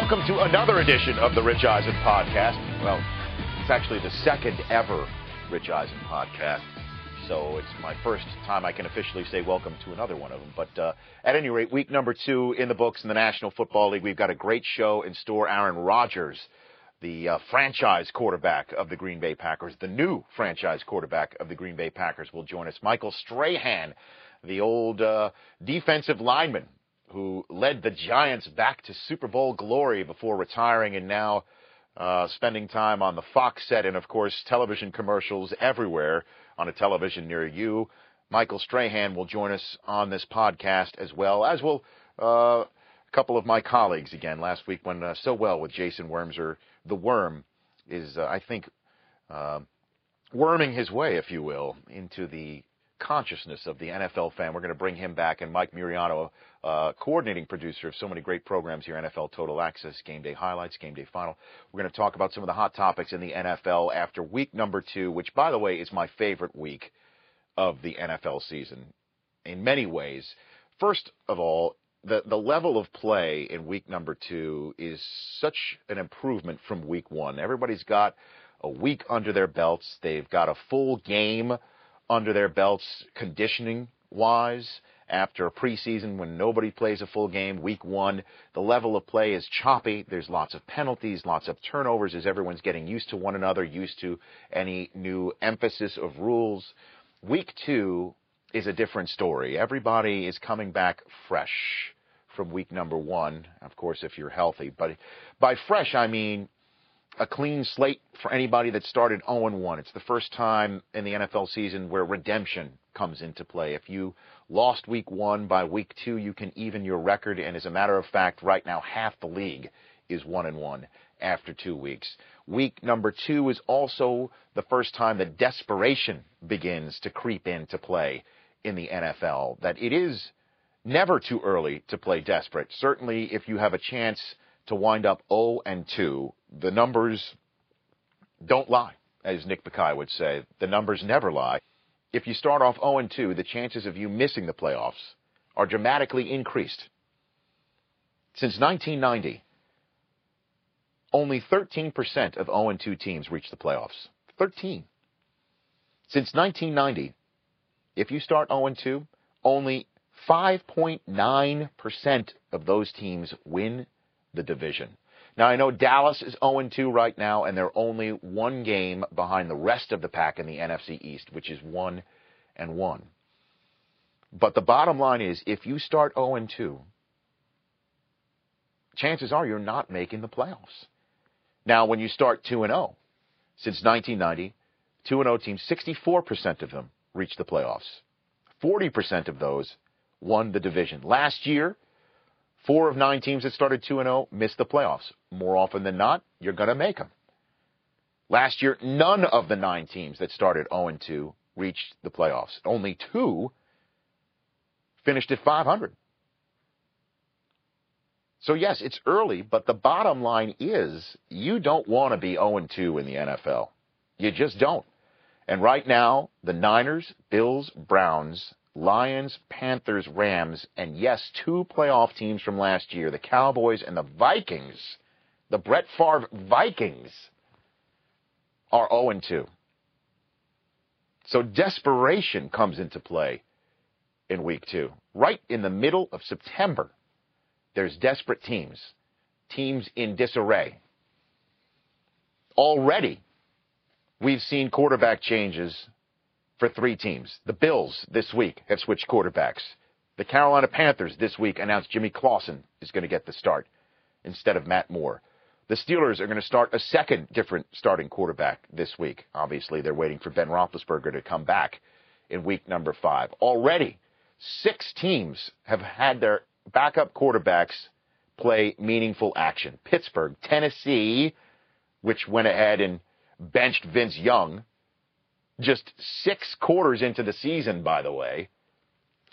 Welcome to another edition of the Rich Eisen podcast. Well, it's actually the second ever Rich Eisen podcast. So it's my first time I can officially say welcome to another one of them. But uh, at any rate, week number two in the books in the National Football League. We've got a great show in store. Aaron Rodgers, the uh, franchise quarterback of the Green Bay Packers, the new franchise quarterback of the Green Bay Packers, will join us. Michael Strahan, the old uh, defensive lineman who led the Giants back to Super Bowl glory before retiring and now uh, spending time on the Fox set and, of course, television commercials everywhere on a television near you. Michael Strahan will join us on this podcast as well, as will uh, a couple of my colleagues again. Last week went uh, so well with Jason Wormser. The Worm is, uh, I think, uh, worming his way, if you will, into the consciousness of the NFL fan. We're going to bring him back, and Mike Muriano, uh, coordinating producer of so many great programs here, NFL Total Access, Game Day Highlights, Game Day Final. We're going to talk about some of the hot topics in the NFL after week number two, which, by the way, is my favorite week of the NFL season in many ways. First of all, the, the level of play in week number two is such an improvement from week one. Everybody's got a week under their belts. They've got a full game under their belts conditioning wise after a preseason when nobody plays a full game, week one, the level of play is choppy. There's lots of penalties, lots of turnovers as everyone's getting used to one another, used to any new emphasis of rules. Week two is a different story. Everybody is coming back fresh from week number one, of course, if you're healthy. But by fresh, I mean a clean slate for anybody that started 0-1. It's the first time in the NFL season where redemption comes into play. If you lost week one, by week two you can even your record. And as a matter of fact, right now half the league is one and one after two weeks. Week number two is also the first time that desperation begins to creep into play in the NFL. That it is never too early to play desperate. Certainly, if you have a chance to wind up 0 and 2, the numbers don't lie, as Nick Bakay would say. The numbers never lie. If you start off 0 and 2, the chances of you missing the playoffs are dramatically increased. Since 1990, only 13% of 0 and 2 teams reach the playoffs. 13. Since 1990, if you start 0 and 2, only 5.9% of those teams win the division. Now, I know Dallas is 0 2 right now, and they're only one game behind the rest of the pack in the NFC East, which is 1 and 1. But the bottom line is if you start 0 2, chances are you're not making the playoffs. Now, when you start 2 0, since 1990, 2 0 teams, 64% of them reached the playoffs. 40% of those won the division. Last year, Four of nine teams that started 2 0 missed the playoffs. More often than not, you're going to make them. Last year, none of the nine teams that started 0 2 reached the playoffs. Only two finished at 500. So, yes, it's early, but the bottom line is you don't want to be 0 2 in the NFL. You just don't. And right now, the Niners, Bills, Browns, Lions, Panthers, Rams, and yes, two playoff teams from last year, the Cowboys and the Vikings, the Brett Favre Vikings, are 0 2. So desperation comes into play in week two. Right in the middle of September, there's desperate teams, teams in disarray. Already, we've seen quarterback changes for three teams. The Bills this week have switched quarterbacks. The Carolina Panthers this week announced Jimmy Clausen is going to get the start instead of Matt Moore. The Steelers are going to start a second different starting quarterback this week. Obviously, they're waiting for Ben Roethlisberger to come back in week number five. Already, six teams have had their backup quarterbacks play meaningful action. Pittsburgh, Tennessee, which went ahead and benched Vince Young, just six quarters into the season, by the way.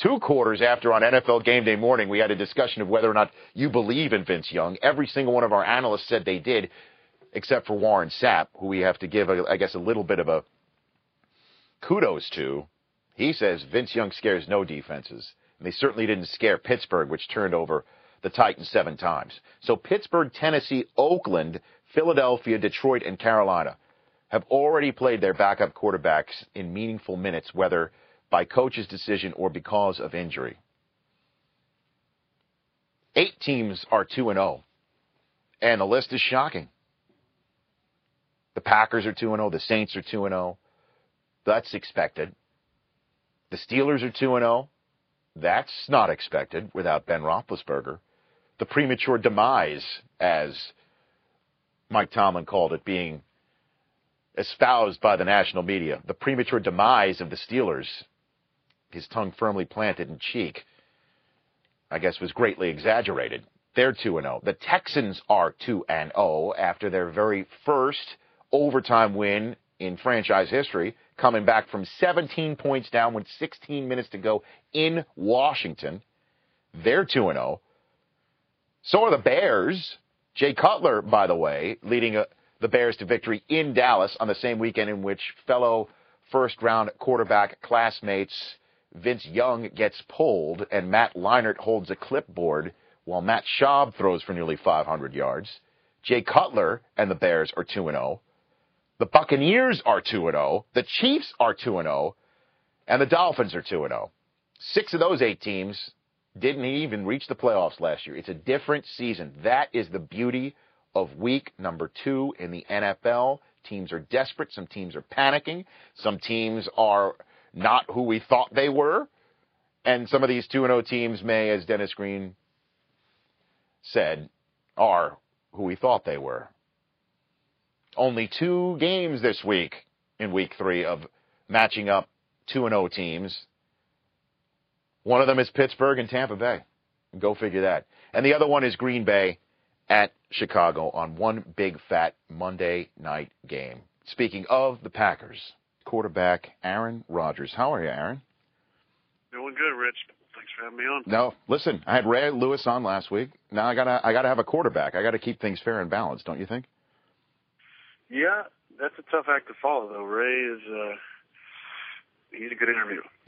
Two quarters after on NFL game day morning, we had a discussion of whether or not you believe in Vince Young. Every single one of our analysts said they did, except for Warren Sapp, who we have to give, I guess, a little bit of a kudos to. He says Vince Young scares no defenses. And they certainly didn't scare Pittsburgh, which turned over the Titans seven times. So Pittsburgh, Tennessee, Oakland, Philadelphia, Detroit, and Carolina have already played their backup quarterbacks in meaningful minutes, whether by coach's decision or because of injury. Eight teams are 2 and 0, and the list is shocking. The Packers are 2 0, the Saints are 2 0. That's expected. The Steelers are 2 0. That's not expected without Ben Roethlisberger. The premature demise, as Mike Tomlin called it, being espoused by the national media. The premature demise of the Steelers, his tongue firmly planted in cheek, I guess was greatly exaggerated. They're 2 0. The Texans are 2 0 after their very first overtime win in franchise history, coming back from 17 points down with 16 minutes to go in Washington. They're 2 0. So are the Bears. Jay Cutler, by the way, leading a, the Bears to victory in Dallas on the same weekend in which fellow first round quarterback classmates Vince Young gets pulled and Matt Leinart holds a clipboard while Matt Schaub throws for nearly 500 yards. Jay Cutler and the Bears are 2 0. The Buccaneers are 2 0. The Chiefs are 2 0. And the Dolphins are 2 0. Six of those eight teams didn't even reach the playoffs last year. It's a different season. That is the beauty of week number two in the NFL. Teams are desperate. Some teams are panicking. Some teams are not who we thought they were. And some of these 2 0 teams may, as Dennis Green said, are who we thought they were only two games this week in week three of matching up 2 and 0 teams. One of them is Pittsburgh and Tampa Bay. Go figure that. And the other one is Green Bay at Chicago on one big fat Monday night game. Speaking of the Packers, quarterback Aaron Rodgers. How are you, Aaron? Doing good, Rich. Thanks for having me on. No, listen, I had Ray Lewis on last week. Now I gotta I gotta have a quarterback. I gotta keep things fair and balanced, don't you think? Yeah, that's a tough act to follow, though. Ray is uh, he's a good interview,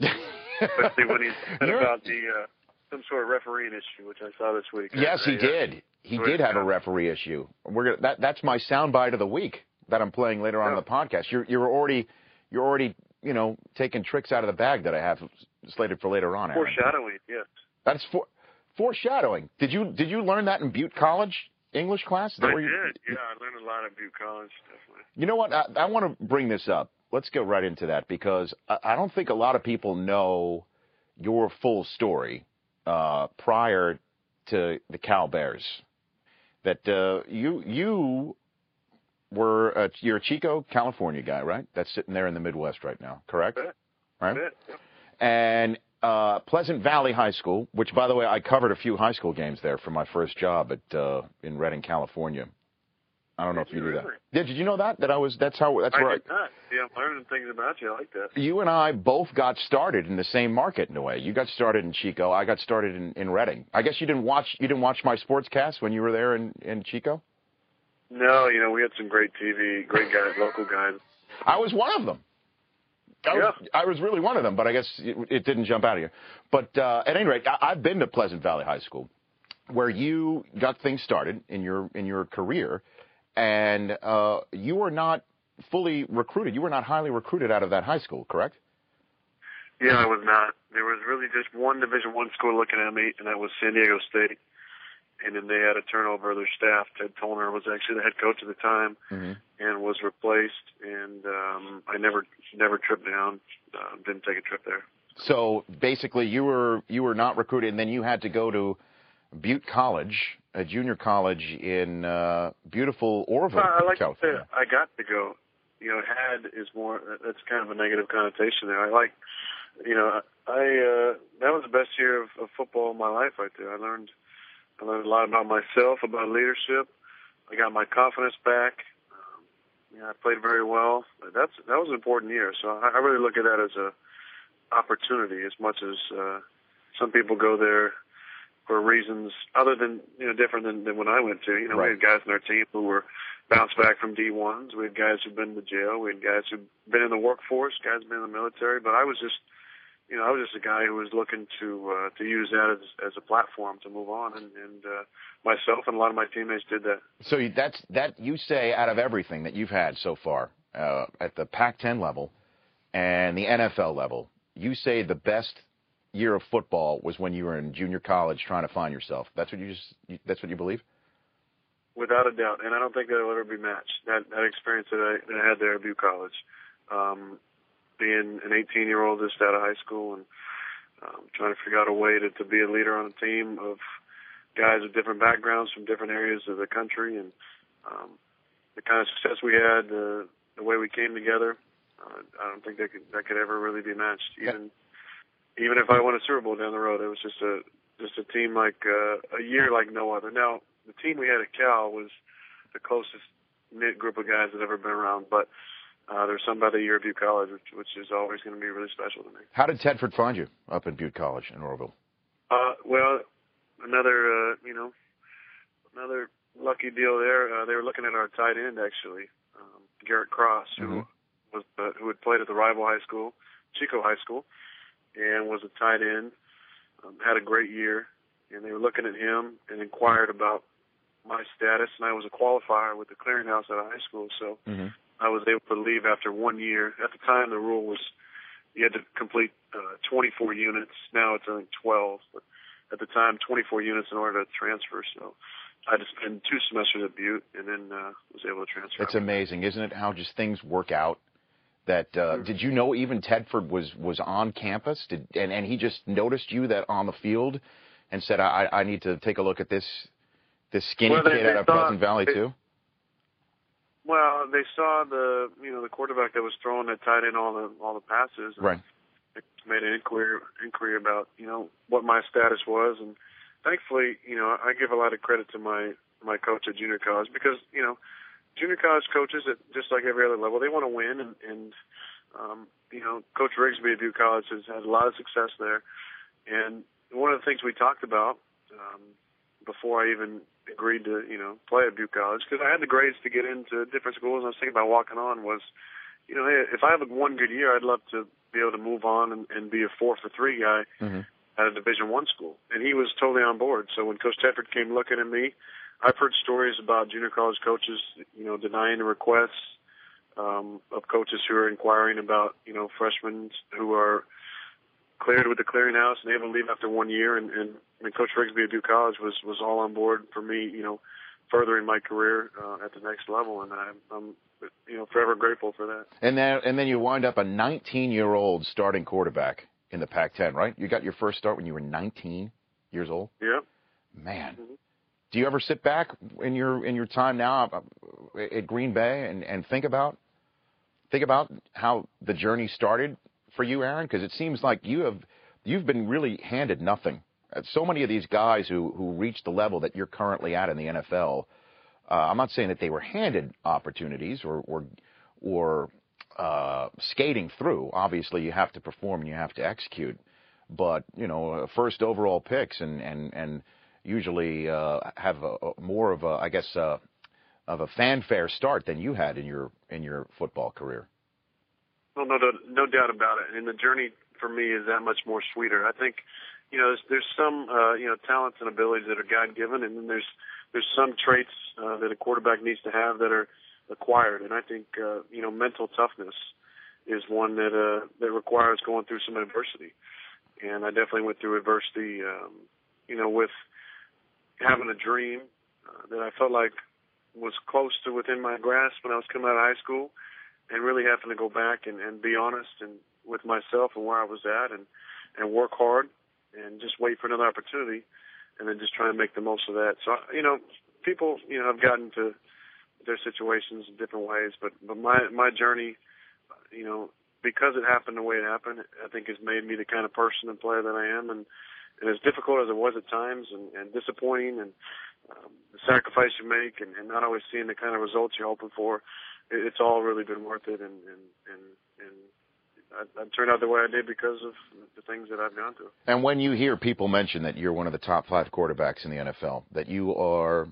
especially when he's said about the uh, some sort of refereeing issue, which I saw this week. Yes, he did. He did have a referee issue. We're gonna, that that's my soundbite of the week that I'm playing later on in the podcast. You're you're already you're already you know taking tricks out of the bag that I have slated for later on. Aaron. Foreshadowing, yes. That's for foreshadowing. Did you did you learn that in Butte College? English class? I did. Yeah, I learned a lot at Butte College. Definitely. You know what? I, I want to bring this up. Let's go right into that because I, I don't think a lot of people know your full story uh, prior to the Cal Bears. That uh, you you were a, you're a Chico, California guy, right? That's sitting there in the Midwest right now, correct? Right. And uh, Pleasant Valley High School, which, by the way, I covered a few high school games there for my first job at uh, in Redding, California. I don't know if you knew that. Yeah, did you know that? That I was. That's how. That's I where did I. Not. Yeah, I'm learning things about you. I like that. You and I both got started in the same market in a way. You got started in Chico. I got started in, in Redding. I guess you didn't watch. You didn't watch my sportscast when you were there in in Chico. No, you know we had some great TV, great guys, local guys. I was one of them. I was, yeah. I was really one of them, but I guess it, it didn't jump out of you. But uh, at any rate, I, I've been to Pleasant Valley High School, where you got things started in your in your career, and uh, you were not fully recruited. You were not highly recruited out of that high school, correct? Yeah, I was not. There was really just one Division One school looking at me, and that was San Diego State and then they had a turnover of their staff. Ted Tollner was actually the head coach at the time, mm-hmm. and was replaced. And um, I never never tripped down. Uh, didn't take a trip there. So basically, you were you were not recruited, and then you had to go to Butte College, a junior college in uh, beautiful Oroville, I like California. I got to go. You know, had is more. That's kind of a negative connotation there. I like. You know, I uh, that was the best year of, of football in my life right there. I learned I learned a lot about myself, about leadership. I got my confidence back. Um, yeah, I played very well. That's that was an important year. So I, I really look at that as a opportunity as much as uh, some people go there for reasons other than you know different than, than when I went to. You know, right. we had guys in our team who were bounced back from D1s. We had guys who'd been to jail. We had guys who'd been in the workforce. Guys been in the military. But I was just you know, I was just a guy who was looking to uh, to use that as as a platform to move on, and, and uh, myself and a lot of my teammates did that. So that's that you say out of everything that you've had so far uh, at the Pac-10 level and the NFL level, you say the best year of football was when you were in junior college trying to find yourself. That's what you just that's what you believe. Without a doubt, and I don't think that will ever be matched. That that experience that I, that I had there at Butte College. Um, being an 18 year old just out of high school and um, trying to figure out a way to, to be a leader on a team of guys with different backgrounds from different areas of the country and um, the kind of success we had, uh, the way we came together. Uh, I don't think that could that could ever really be matched. Even yeah. Even if I won a Super Bowl down the road, it was just a just a team like uh, a year like no other. Now the team we had at Cal was the closest knit group of guys that ever been around, but uh, there's some by the year of Butte College, which, which is always going to be really special to me. How did Tedford find you up in Butte College in Oroville? Uh, well, another, uh, you know, another lucky deal there. Uh, they were looking at our tight end actually, um, Garrett Cross, who mm-hmm. was uh, who had played at the rival high school, Chico High School, and was a tight end. Um, had a great year, and they were looking at him and inquired about my status, and I was a qualifier with the clearinghouse at a high school, so. Mm-hmm I was able to leave after one year. At the time, the rule was you had to complete uh, 24 units. Now it's only 12, but at the time, 24 units in order to transfer. So I just spent two semesters at Butte and then uh, was able to transfer. It's amazing, isn't it? How just things work out. That uh, did you know even Tedford was was on campus? Did and and he just noticed you that on the field and said I I need to take a look at this this skinny well, they, kid they out of Pleasant Valley they, too. Well, they saw the you know the quarterback that was throwing that tight end all the all the passes. Right. Made an inquiry inquiry about you know what my status was, and thankfully you know I give a lot of credit to my my coach at junior college because you know junior college coaches at just like every other level they want to win and and um, you know Coach Rigsbee at Butte College has had a lot of success there, and one of the things we talked about um, before I even agreed to, you know, play at Butte College because I had the grades to get into different schools. And I was thinking about walking on was, you know, hey, if I have one good year, I'd love to be able to move on and, and be a four for three guy mm-hmm. at a Division One school. And he was totally on board. So when Coach Tedford came looking at me, I've heard stories about junior college coaches, you know, denying the requests um, of coaches who are inquiring about, you know, freshmen who are cleared with the clearinghouse and able to leave after one year. And, and, and Coach Rigsbee at Butte College was was all on board for me, you know, furthering my career uh, at the next level, and I'm, I'm you know forever grateful for that. And then and then you wind up a 19 year old starting quarterback in the Pac-10, right? You got your first start when you were 19 years old. Yeah. Man. Mm-hmm. Do you ever sit back in your in your time now uh, at Green Bay and, and think about think about how the journey started for you, Aaron? Because it seems like you have you've been really handed nothing. Uh, so many of these guys who who reach the level that you're currently at in the NFL, uh, I'm not saying that they were handed opportunities or or, or uh, skating through. Obviously, you have to perform and you have to execute. But you know, uh, first overall picks and and and usually uh, have a, a more of a I guess uh, of a fanfare start than you had in your in your football career. Well, no, no, no doubt about it. And the journey for me is that much more sweeter. I think, you know, there's, there's some, uh, you know, talents and abilities that are God given, and then there's there's some traits uh, that a quarterback needs to have that are acquired. And I think, uh, you know, mental toughness is one that uh, that requires going through some adversity. And I definitely went through adversity, um, you know, with having a dream uh, that I felt like was close to within my grasp when I was coming out of high school and really having to go back and, and be honest and with myself and where I was at and and work hard and just wait for another opportunity and then just try and make the most of that. So you know, people you know have gotten to their situations in different ways, but but my my journey, you know, because it happened the way it happened, I think has made me the kind of person and player that I am, and and as difficult as it was at times, and, and disappointing, and um, the sacrifice you make, and, and not always seeing the kind of results you're hoping for, it's all really been worth it, and and and, and I, I turned out the way I did because of the things that I've gone through. And when you hear people mention that you're one of the top five quarterbacks in the NFL, that you are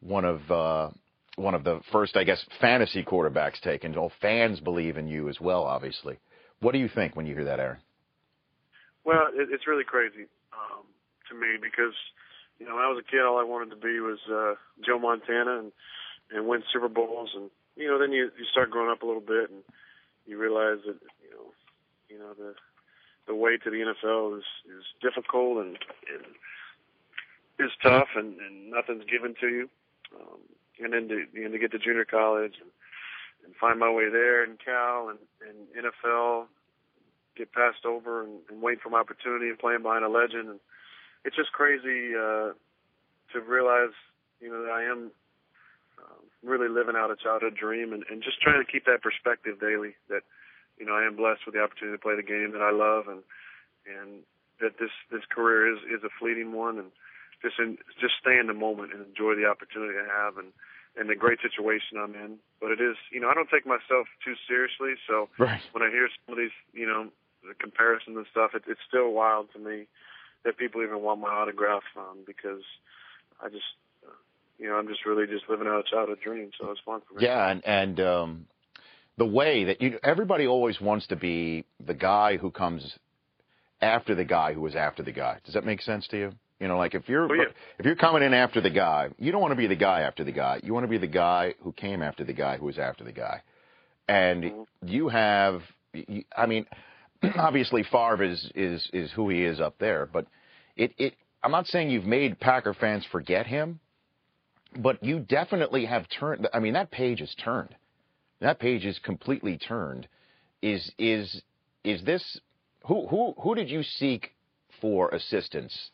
one of uh, one of the first, I guess, fantasy quarterbacks taken, all fans believe in you as well. Obviously, what do you think when you hear that, Aaron? Well, it, it's really crazy um, to me because you know when I was a kid, all I wanted to be was uh, Joe Montana and and win Super Bowls, and you know then you you start growing up a little bit and you realize that you know you know the the way to the NFL is is difficult and, and is tough and, and nothing's given to you. Um, and then to you know, to get to junior college and, and find my way there in Cal and, and NFL, get passed over and, and wait for my opportunity and playing behind a legend. And it's just crazy uh, to realize, you know, that I am um, really living out a childhood dream and, and just trying to keep that perspective daily that, you know, I am blessed with the opportunity to play the game that I love and, and that this, this career is, is a fleeting one and just, in, just stay in the moment and enjoy the opportunity I have and, and the great situation I'm in. But it is, you know, I don't take myself too seriously. So right. when I hear some of these, you know, the comparisons and stuff, it, it's still wild to me that people even want my autograph um, because I just, uh, you know, I'm just really just living out a childhood dream. So it's fun for me. Yeah, and and um, the way that you, everybody always wants to be the guy who comes after the guy who was after the guy. Does that make sense to you? You know, like if you're Oh, yeah. if you're coming in after the guy, you don't want to be the guy after the guy. You want to be the guy who came after the guy who was after the guy. And Mhm. you have, I mean, obviously Favre is is is who he is up there, but it it. I'm not saying you've made Packer fans forget him, but you definitely have turned. I mean, that page is turned. That page is completely turned. Is is is this who who who did you seek for assistance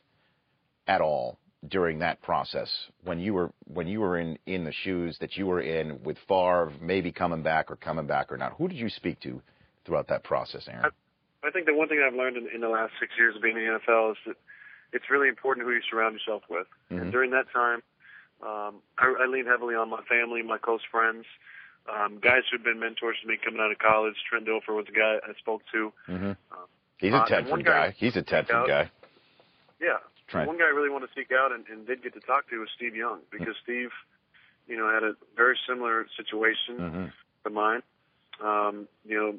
at all during that process when you were when you were in in the shoes that you were in with Favre maybe coming back or coming back or not? Who did you speak to throughout that process, Aaron? I think the one thing I've learned in, in the last six years of being in the NFL is that it's really important who you surround yourself with. Mhm. And during that time, um, I, I leaned heavily on my family, my close friends, um, guys who've been mentors to me coming out of college. Trent Dilfer was a guy I spoke to. Mm-hmm. Um, He's uh, a one Tedford guy- guy. He's a Tedford guy. Yeah. Trent. One guy I really wanted to seek out and, and did get to talk to was Steve Young because Steve, you know, had a very similar situation Mm-hmm. to mine. Um, you know,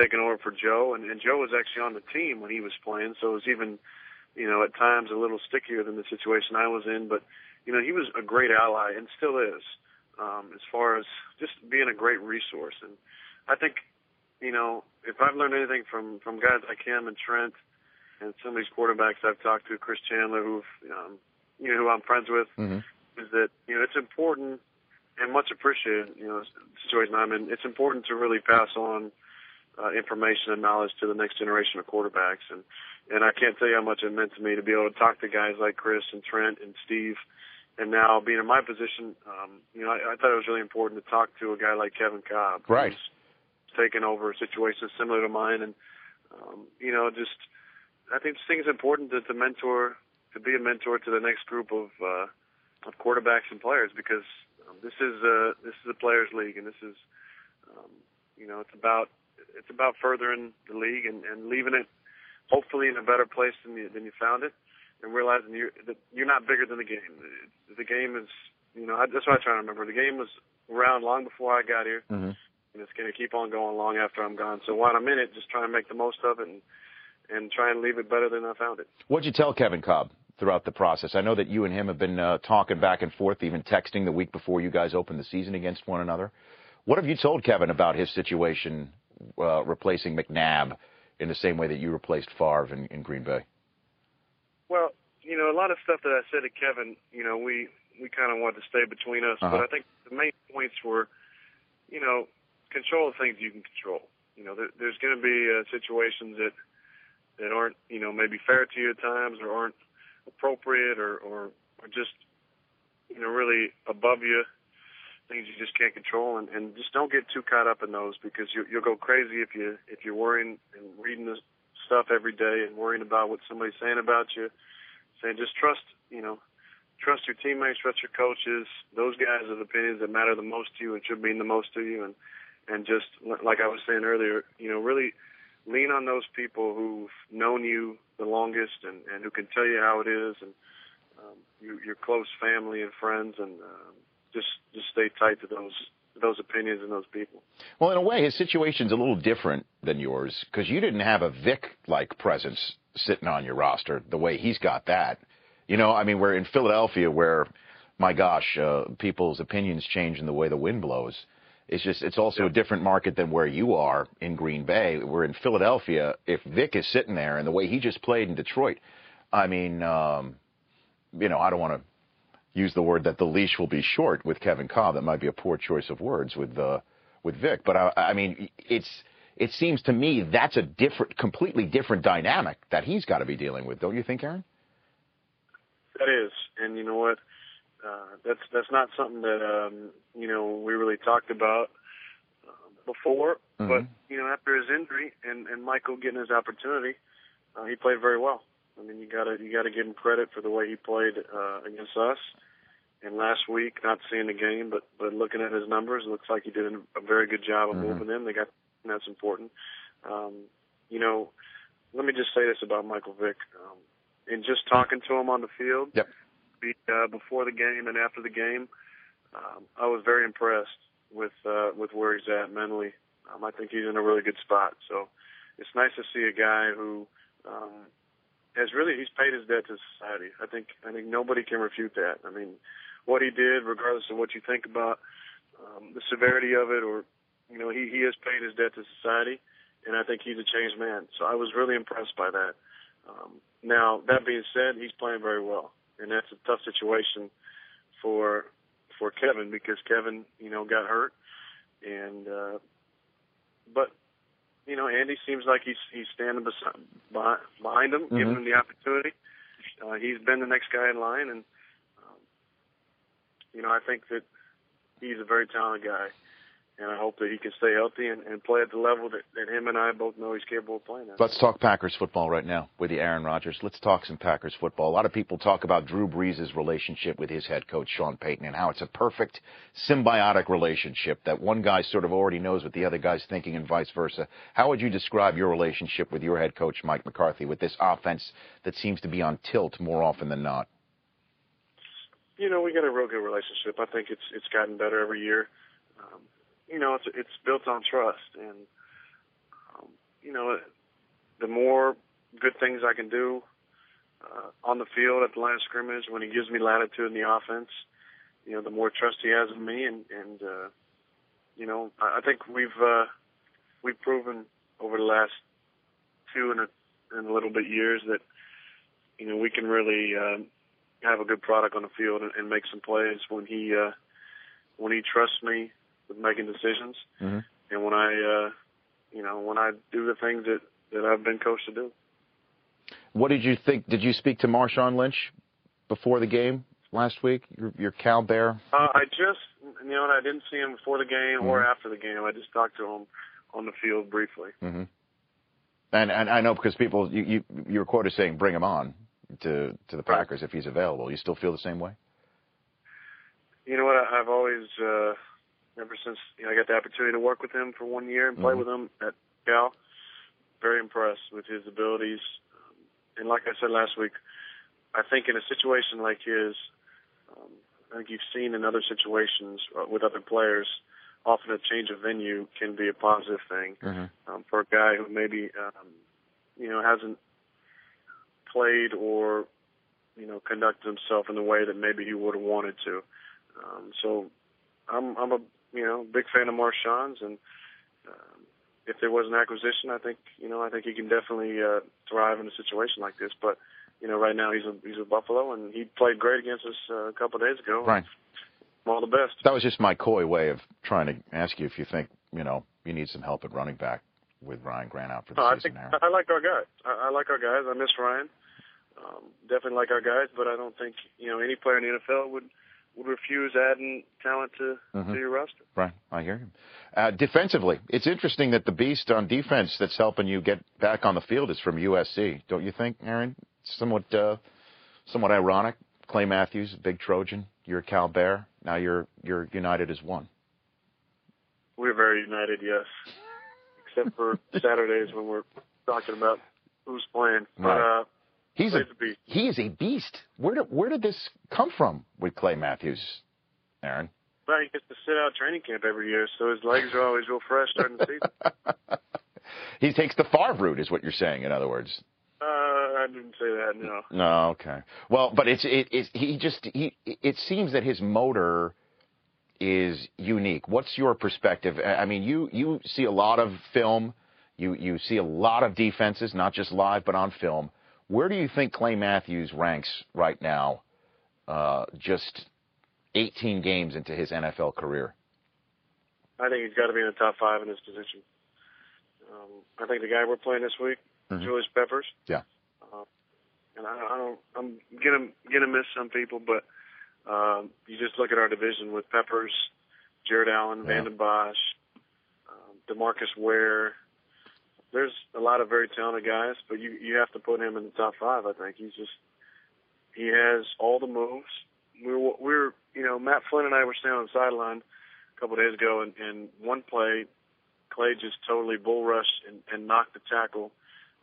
taking over for Joe, and, and Joe was actually on the team when he was playing, so it was even, you know, at times a little stickier than the situation I was in. But you know, he was a great ally and still is, um, as far as just being a great resource. And I think, you know, if I've learned anything from from guys like him and Trent and some of these quarterbacks I've talked to, Chris Chandler, who've um, you know who I'm friends with, Mm-hmm. is that you know it's important and much appreciated. You know, the situation I'm in. It's important to really pass on uh, information and knowledge to the next generation of quarterbacks, and and I can't tell you how much it meant to me to be able to talk to guys like Chris and Trent and Steve. And now being in my position, um, you know, I, I thought it was really important to talk to a guy like Kevin Kolb, Right. who's taken over a situation similar to mine, and um, you know, just I think this thing is important to, to mentor, to be a mentor to the next group of uh, of quarterbacks and players because um, this is a this is a players' league, and this is um, you know it's about it's about furthering the league and, and leaving it hopefully in a better place than you than you found it, and realizing you're that you're not bigger than the game. The, game is you know I, that's what I try to remember. The game was around long before I got here, Mm-hmm. and it's going to keep on going long after I'm gone. So while I'm in it, just try and make the most of it and and try and leave it better than I found it. What'd you tell Kevin Kolb throughout the process? I know that you and him have been uh, talking back and forth, even texting the week before you guys opened the season against one another. What have you told Kevin about his situation uh, replacing McNabb in the same way that you replaced Favre in, in Green Bay? Well, you know, a lot of stuff that I said to Kevin, you know, we we kind of wanted to stay between us, Uh-huh. but I think the main points were, you know, control the things you can control. You know, there, there's going to be uh, situations that that aren't, you know, maybe fair to you at times, or aren't appropriate, or or, or just, you know, really above you. Things you just can't control, and, and just don't get too caught up in those because you, you'll go crazy if you if you're worrying and reading this stuff every day and worrying about what somebody's saying about you. Saying just trust, you know, trust your teammates, trust your coaches. Those guys are the opinions that matter the most to you and should mean the most to you. And and just like I was saying earlier, you know, really lean on those people who've known you the longest and and who can tell you how it is, and um, your, your close family and friends, and um, just just stay tight to those those opinions and those people. Well, in a way, his situation's a little different than yours because you didn't have a Vic like presence sitting on your roster the way he's got that. You know, I mean, we're in Philadelphia where, my gosh, uh, people's opinions change in the way the wind blows. It's just, it's also a different market than where you are in Green Bay. We're in Philadelphia. If Vic is sitting there and the way he just played in Detroit, I mean, um, you know, I don't want to use the word that the leash will be short with Kevin Kolb. That might be a poor choice of words with uh, with Vic. But I, I mean, it's it seems to me that's a different, completely different dynamic that he's got to be dealing with. Don't you think, Aaron? That is, and you know what? Uh, that's that's not something that um, you know we really talked about uh, before. Mm-hmm. But you know, after his injury and and Michael getting his opportunity, uh, he played very well. I mean, you gotta you gotta give him credit for the way he played uh, against us. And last week, not seeing the game, but but looking at his numbers, it looks like he did a very good job of mm-hmm. moving them. They got that's important. Um, you know, let me just say this about Michael Vick. Um, in just talking to him on the field, yep. be, uh, before the game and after the game, um, I was very impressed with uh, with where he's at mentally. Um, I think he's in a really good spot. So it's nice to see a guy who um, has really he's paid his debt to society. I think I think nobody can refute that. I mean, what he did, regardless of what you think about um, the severity of it, or you know, he he has paid his debt to society, and I think he's a changed man. So I was really impressed by that. Um, now that being said, he's playing very well, and that's a tough situation for for Kevin because Kevin, you know, got hurt, and uh, but you know, Andy seems like he's he's standing beside, behind him, mm-hmm. giving him the opportunity. Uh, he's been the next guy in line, and um, you know, I think that he's a very talented guy and I hope that he can stay healthy and, and play at the level that, that him and I both know he's capable of playing at. Let's talk Packers football right now with the Aaron Rodgers. Let's talk some Packers football. A lot of people talk about Drew Brees' relationship with his head coach, Sean Payton, and how it's a perfect symbiotic relationship that one guy sort of already knows what the other guy's thinking and vice versa. How would you describe your relationship with your head coach, Mike McCarthy, with this offense that seems to be on tilt more often than not? You know, we got a real good relationship. I think it's it's gotten better every year. Um, you know, it's it's built on trust, and um, you know, the more good things I can do uh, on the field at the line of scrimmage when he gives me latitude in the offense, you know, the more trust he has in me, and and uh, you know, I, I think we've uh, we've proven over the last two and a, and a little bit years that you know we can really um, have a good product on the field and, and make some plays when he uh, when he trusts me with making decisions, mm-hmm. and when I, uh, you know, when I do the things that that I've been coached to do. What did you think? Did you speak to Marshawn Lynch before the game last week? Your, your Cal Bear. Uh, I just, you know, I didn't see him before the game mm-hmm. or after the game. I just talked to him on the field briefly. Mm-hmm. And and I know because people, you you you were quoted saying, "Bring him on." To to the Packers if he's available. You still feel the same way? You know what? I've always uh, ever since you know, I got the opportunity to work with him for one year and play mm-hmm. with him at Cal. Very impressed with his abilities. Um, and like I said last week, I think in a situation like his, um, I think you've seen in other situations uh, with other players, often a change of venue can be a positive thing mm-hmm. um, for a guy who maybe, um, you know, hasn't played or, you know, conducted himself in the way that maybe he would have wanted to. Um, so I'm I'm a you know, big fan of Marshawn's, and um, if there was an acquisition, I think you know I think he can definitely uh, thrive in a situation like this. But you know, right now he's a he's a Buffalo, and he played great against us uh, a couple of days ago. Right. All the best. That was just my coy way of trying to ask you if you think you know you need some help at running back with Ryan Grant out for the oh, season. I think I like our guys. I, I like our guys. I miss Ryan. Um, definitely like our guys, but I don't think you know any player in the NFL would would refuse adding talent to, mm-hmm. to your roster. Right, I hear you. Uh, defensively, it's interesting that the beast on defense that's helping you get back on the field is from USC. Don't you think, Aaron? Somewhat, uh, somewhat ironic. Clay Matthews, big Trojan. You're a Cal Bear. Now you're you're united as one. We're very united, yes. Except for Saturdays when we're talking about who's playing. Right. But, uh, He's a, he is a beast. Where did where did this come from with Clay Matthews, Aaron? Well, he gets to sit out training camp every year, so his legs are always real fresh during the season. he takes the Favre route, is what you're saying. In other words. Uh, I didn't say that. No. No. Okay. Well, but it's it, it he just he it seems that his motor is unique. What's your perspective? I mean, you you see a lot of film. You you see a lot of defenses, not just live, but on film. Where do you think Clay Matthews ranks right now? Uh, just 18 games into his NFL career. I think he's got to be in the top five in his position. Um, I think the guy we're playing this week, mm-hmm. Julius Peppers. Yeah. Uh, and I, I don't. I'm gonna gonna miss some people, but um, you just look at our division with Peppers, Jared Allen, yeah. Vanden Bosch, um, Demarcus Ware. There's a lot of very talented guys, but you you have to put him in the top five. I think he's just he has all the moves. We we're, we're you know Matt Flynn and I were standing on the sideline a couple of days ago, and, and one play, Clay just totally bull rushed and, and knocked the tackle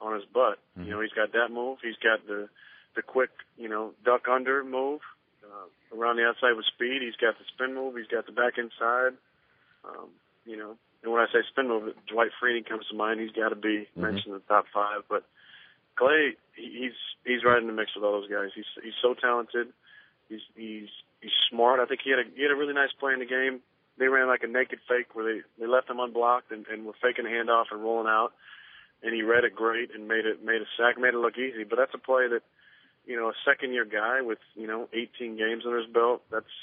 on his butt. Mm-hmm. You know, he's got that move. He's got the the quick, you know, duck under move uh, around the outside with speed. He's got the spin move. He's got the back inside. Um, you know, and when I say spin move, Dwight Freeney comes to mind. He's got to be mm-hmm. mentioned in the top five. But Clay, he's he's right in the mix with all those guys. He's he's so talented. He's he's he's smart. I think he had a he had a really nice play in the game they ran like a naked fake where they they left him unblocked and, and were faking the handoff and rolling out, and he read it great and made it made a sack, made it look easy. But that's a play that, you know, a second year guy with you know 18 games under his belt. That's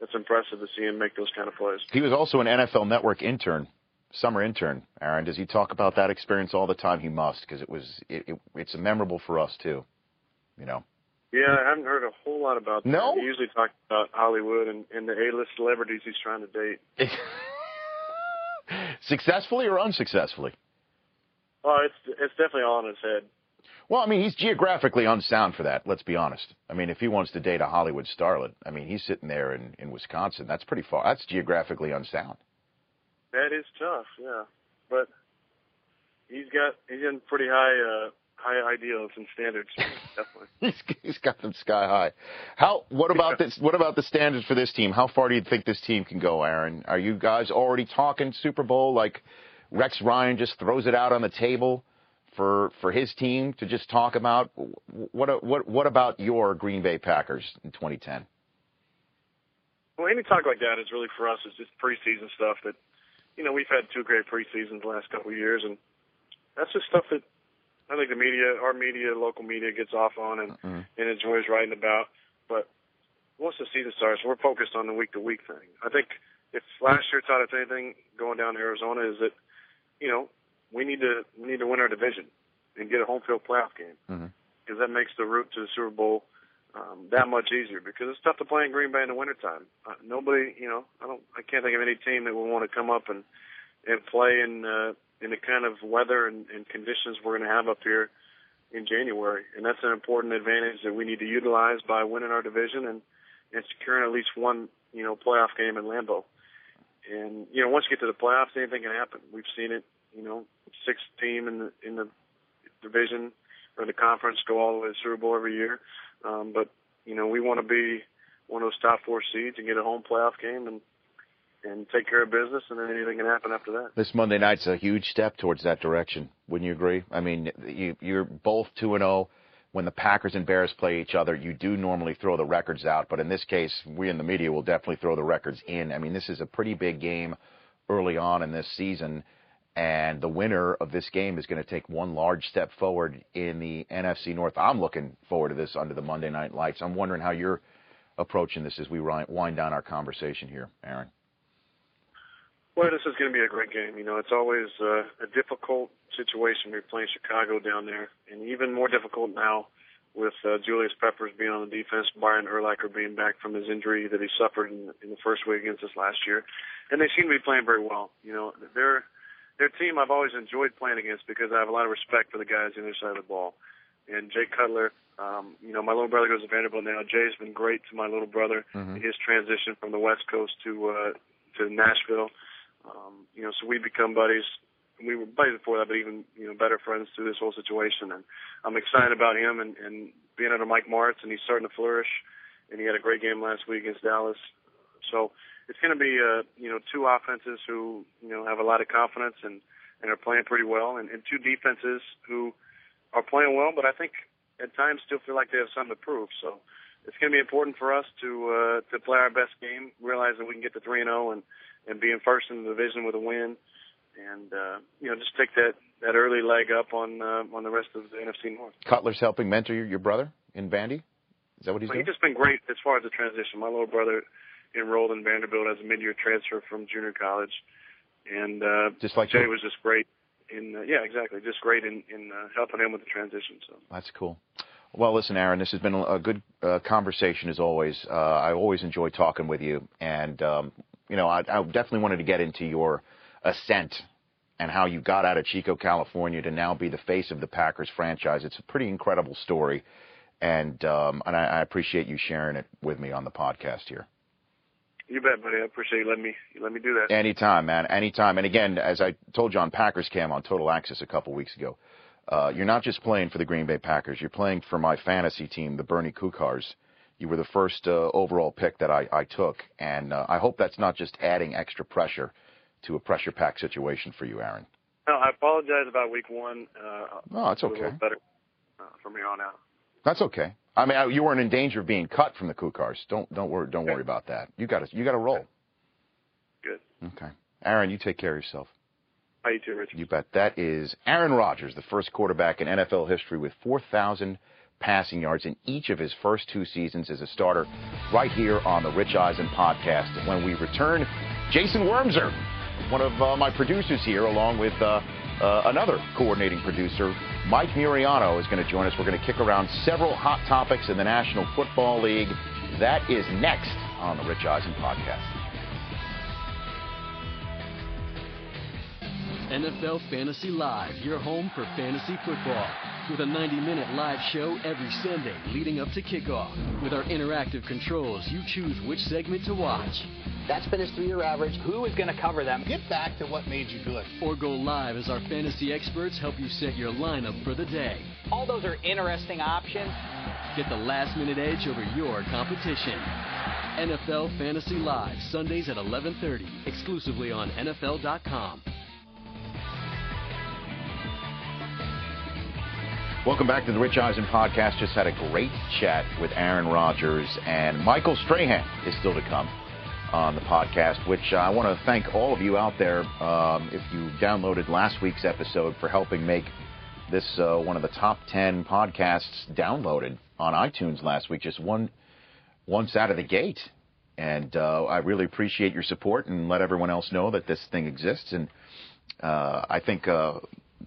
that's impressive to see him make those kind of plays. He was also an NFL Network intern, summer intern. Aaron, does he talk about that experience all the time? He must because it was it, it, it's memorable for us too. You know. Yeah, I haven't heard a whole lot about that. No? He usually talks about Hollywood and, and the A-list celebrities he's trying to date. Successfully or unsuccessfully? Oh, it's it's definitely all in his head. Well, I mean, he's geographically unsound for that. Let's be honest. I mean, if he wants to date a Hollywood starlet, I mean, he's sitting there in in Wisconsin. That's pretty far. That's geographically unsound. That is tough, yeah. But he's got he's in pretty high uh, high ideals and standards. Definitely. he's, he's got them sky high. How? What about this? What about the standards for this team? How far do you think this team can go, Aaron? Are you guys already talking Super Bowl? Like Rex Ryan just throws it out on the table for for his team to just talk about. What what what about your Green Bay Packers in 2010? Well, any talk like that is really for us is just preseason stuff that, you know, we've had two great preseasons the last couple of years, and that's just stuff that I think the media, our media, local media, gets off on and mm-hmm. and enjoys writing about. But once the season starts, we're focused on the week to week thing. I think if last year taught us anything going down to Arizona is that you know we need to we need to win our division and get a home field playoff game because mm-hmm. that makes the route to the Super Bowl um, that much easier because it's tough to play in Green Bay in the wintertime. Uh, nobody, you know, I don't, I can't think of any team that would want to come up and and play in uh, in the kind of weather and, and conditions we're going to have up here in January. And that's an important advantage that we need to utilize by winning our division and, and securing at least one, you know, playoff game in Lambeau. And, you know, once you get to the playoffs, anything can happen. We've seen it, you know, sixth team in the, in the division or the conference go all the way to the Super Bowl every year. Um, but, you know, we want to be one of those top four seeds and get a home playoff game and, and take care of business, and then anything can happen after that. This Monday night's a huge step towards that direction. Wouldn't you agree? I mean, you, you're both two and zero. Oh. When the Packers and Bears play each other, you do normally throw the records out, but in this case, we in the media will definitely throw the records in. I mean, this is a pretty big game early on in this season, and the winner of this game is going to take one large step forward in the NFC North. I'm looking forward to this under the Monday Night Lights. I'm wondering how you're approaching this as we wind down our conversation here, Aaron. Well, this is going to be a great game. You know, it's always uh, a difficult situation. We're playing Chicago down there, and even more difficult now with uh, Julius Peppers being on the defense, Brian Urlacher being back from his injury that he suffered in, in the first week against us last year, and they seem to be playing very well. You know, they're their team I've always enjoyed playing against because I have a lot of respect for the guys on the other side of the ball. And Jay Cutler, um, you know, my little brother goes to Vanderbilt now. Jay's been great to my little brother mm-hmm. in his transition from the West Coast to uh, to Nashville. Um, you know, so we become buddies. We were buddies before that, but even you know better friends through this whole situation. And I'm excited about him and, and being under Mike Martz, and he's starting to flourish. And he had a great game last week against Dallas. So it's going to be uh, you know two offenses who you know have a lot of confidence and and are playing pretty well, and, and two defenses who are playing well. But I think at times still feel like they have something to prove. So it's going to be important for us to uh, to play our best game, realize that we can get to three and zero, oh and and being first in the division with a win, and uh, you know just take that that early leg up on uh, on the rest of the NFC North. Cutler's helping mentor your, your brother in Vandy. Is that what he's well, doing? He's just been great as far as the transition. My little brother enrolled in Vanderbilt as a mid-year transfer from junior college, and uh, just like Jay you. was just great in uh, yeah exactly just great in in uh, helping him with the transition. So that's cool. Well, listen, Aaron, this has been a good uh, conversation as always. Uh, I always enjoy talking with you, and um, you know, I, I definitely wanted to get into your ascent and how you got out of Chico, California, to now be the face of the Packers franchise. It's a pretty incredible story, and um, and I, I appreciate you sharing it with me on the podcast here. You bet, buddy. I appreciate you letting me you let me do that. Anytime, man. Anytime. And again, as I told you on Packers Cam on Total Access a couple weeks ago, uh, you're not just playing for the Green Bay Packers. You're playing for my fantasy team, the Bernie Kukars. You were the first uh, overall pick that I, I took, and uh, I hope that's not just adding extra pressure to a pressure pack situation for you, Aaron. No, I apologize about week one. Uh, no, it's okay. better uh, from here on out. That's okay. I mean, you weren't in danger of being cut from the Kukars. Don't don't worry don't worry about that. You got to you got to roll. Good. Okay, Aaron, you take care of yourself. How you too, Richard? You bet. That is Aaron Rodgers, the first quarterback in NFL history with 4,000 passing yards in each of his first two seasons as a starter, right here on the Rich Eisen podcast. And when we return, Jason Wormser, one of uh, my producers here, along with uh, uh, another coordinating producer, Mike Muriano, is going to join us. We're going to kick around several hot topics in the National Football League. That is next on the Rich Eisen podcast. NFL Fantasy Live, your home for fantasy football. With a 90 minute live show every Sunday leading up to kickoff. With our interactive controls, you choose which segment to watch. That's been his three year average. Who is going to cover them? Get back to what made you good. Or go live as our fantasy experts help you set your lineup for the day. All those are interesting options. Get the last minute edge over your competition. NFL Fantasy Live, Sundays at 11:30, exclusively on NFL.com. Welcome back to the Rich Eisen podcast. Just had a great chat with Aaron Rodgers and Michael Strahan is still to come on the podcast, which I want to thank all of you out there. Um, if you downloaded last week's episode for helping make this uh, one of the top 10 podcasts downloaded on iTunes last week, just one once out of the gate. And uh, I really appreciate your support and let everyone else know that this thing exists. And uh, I think uh,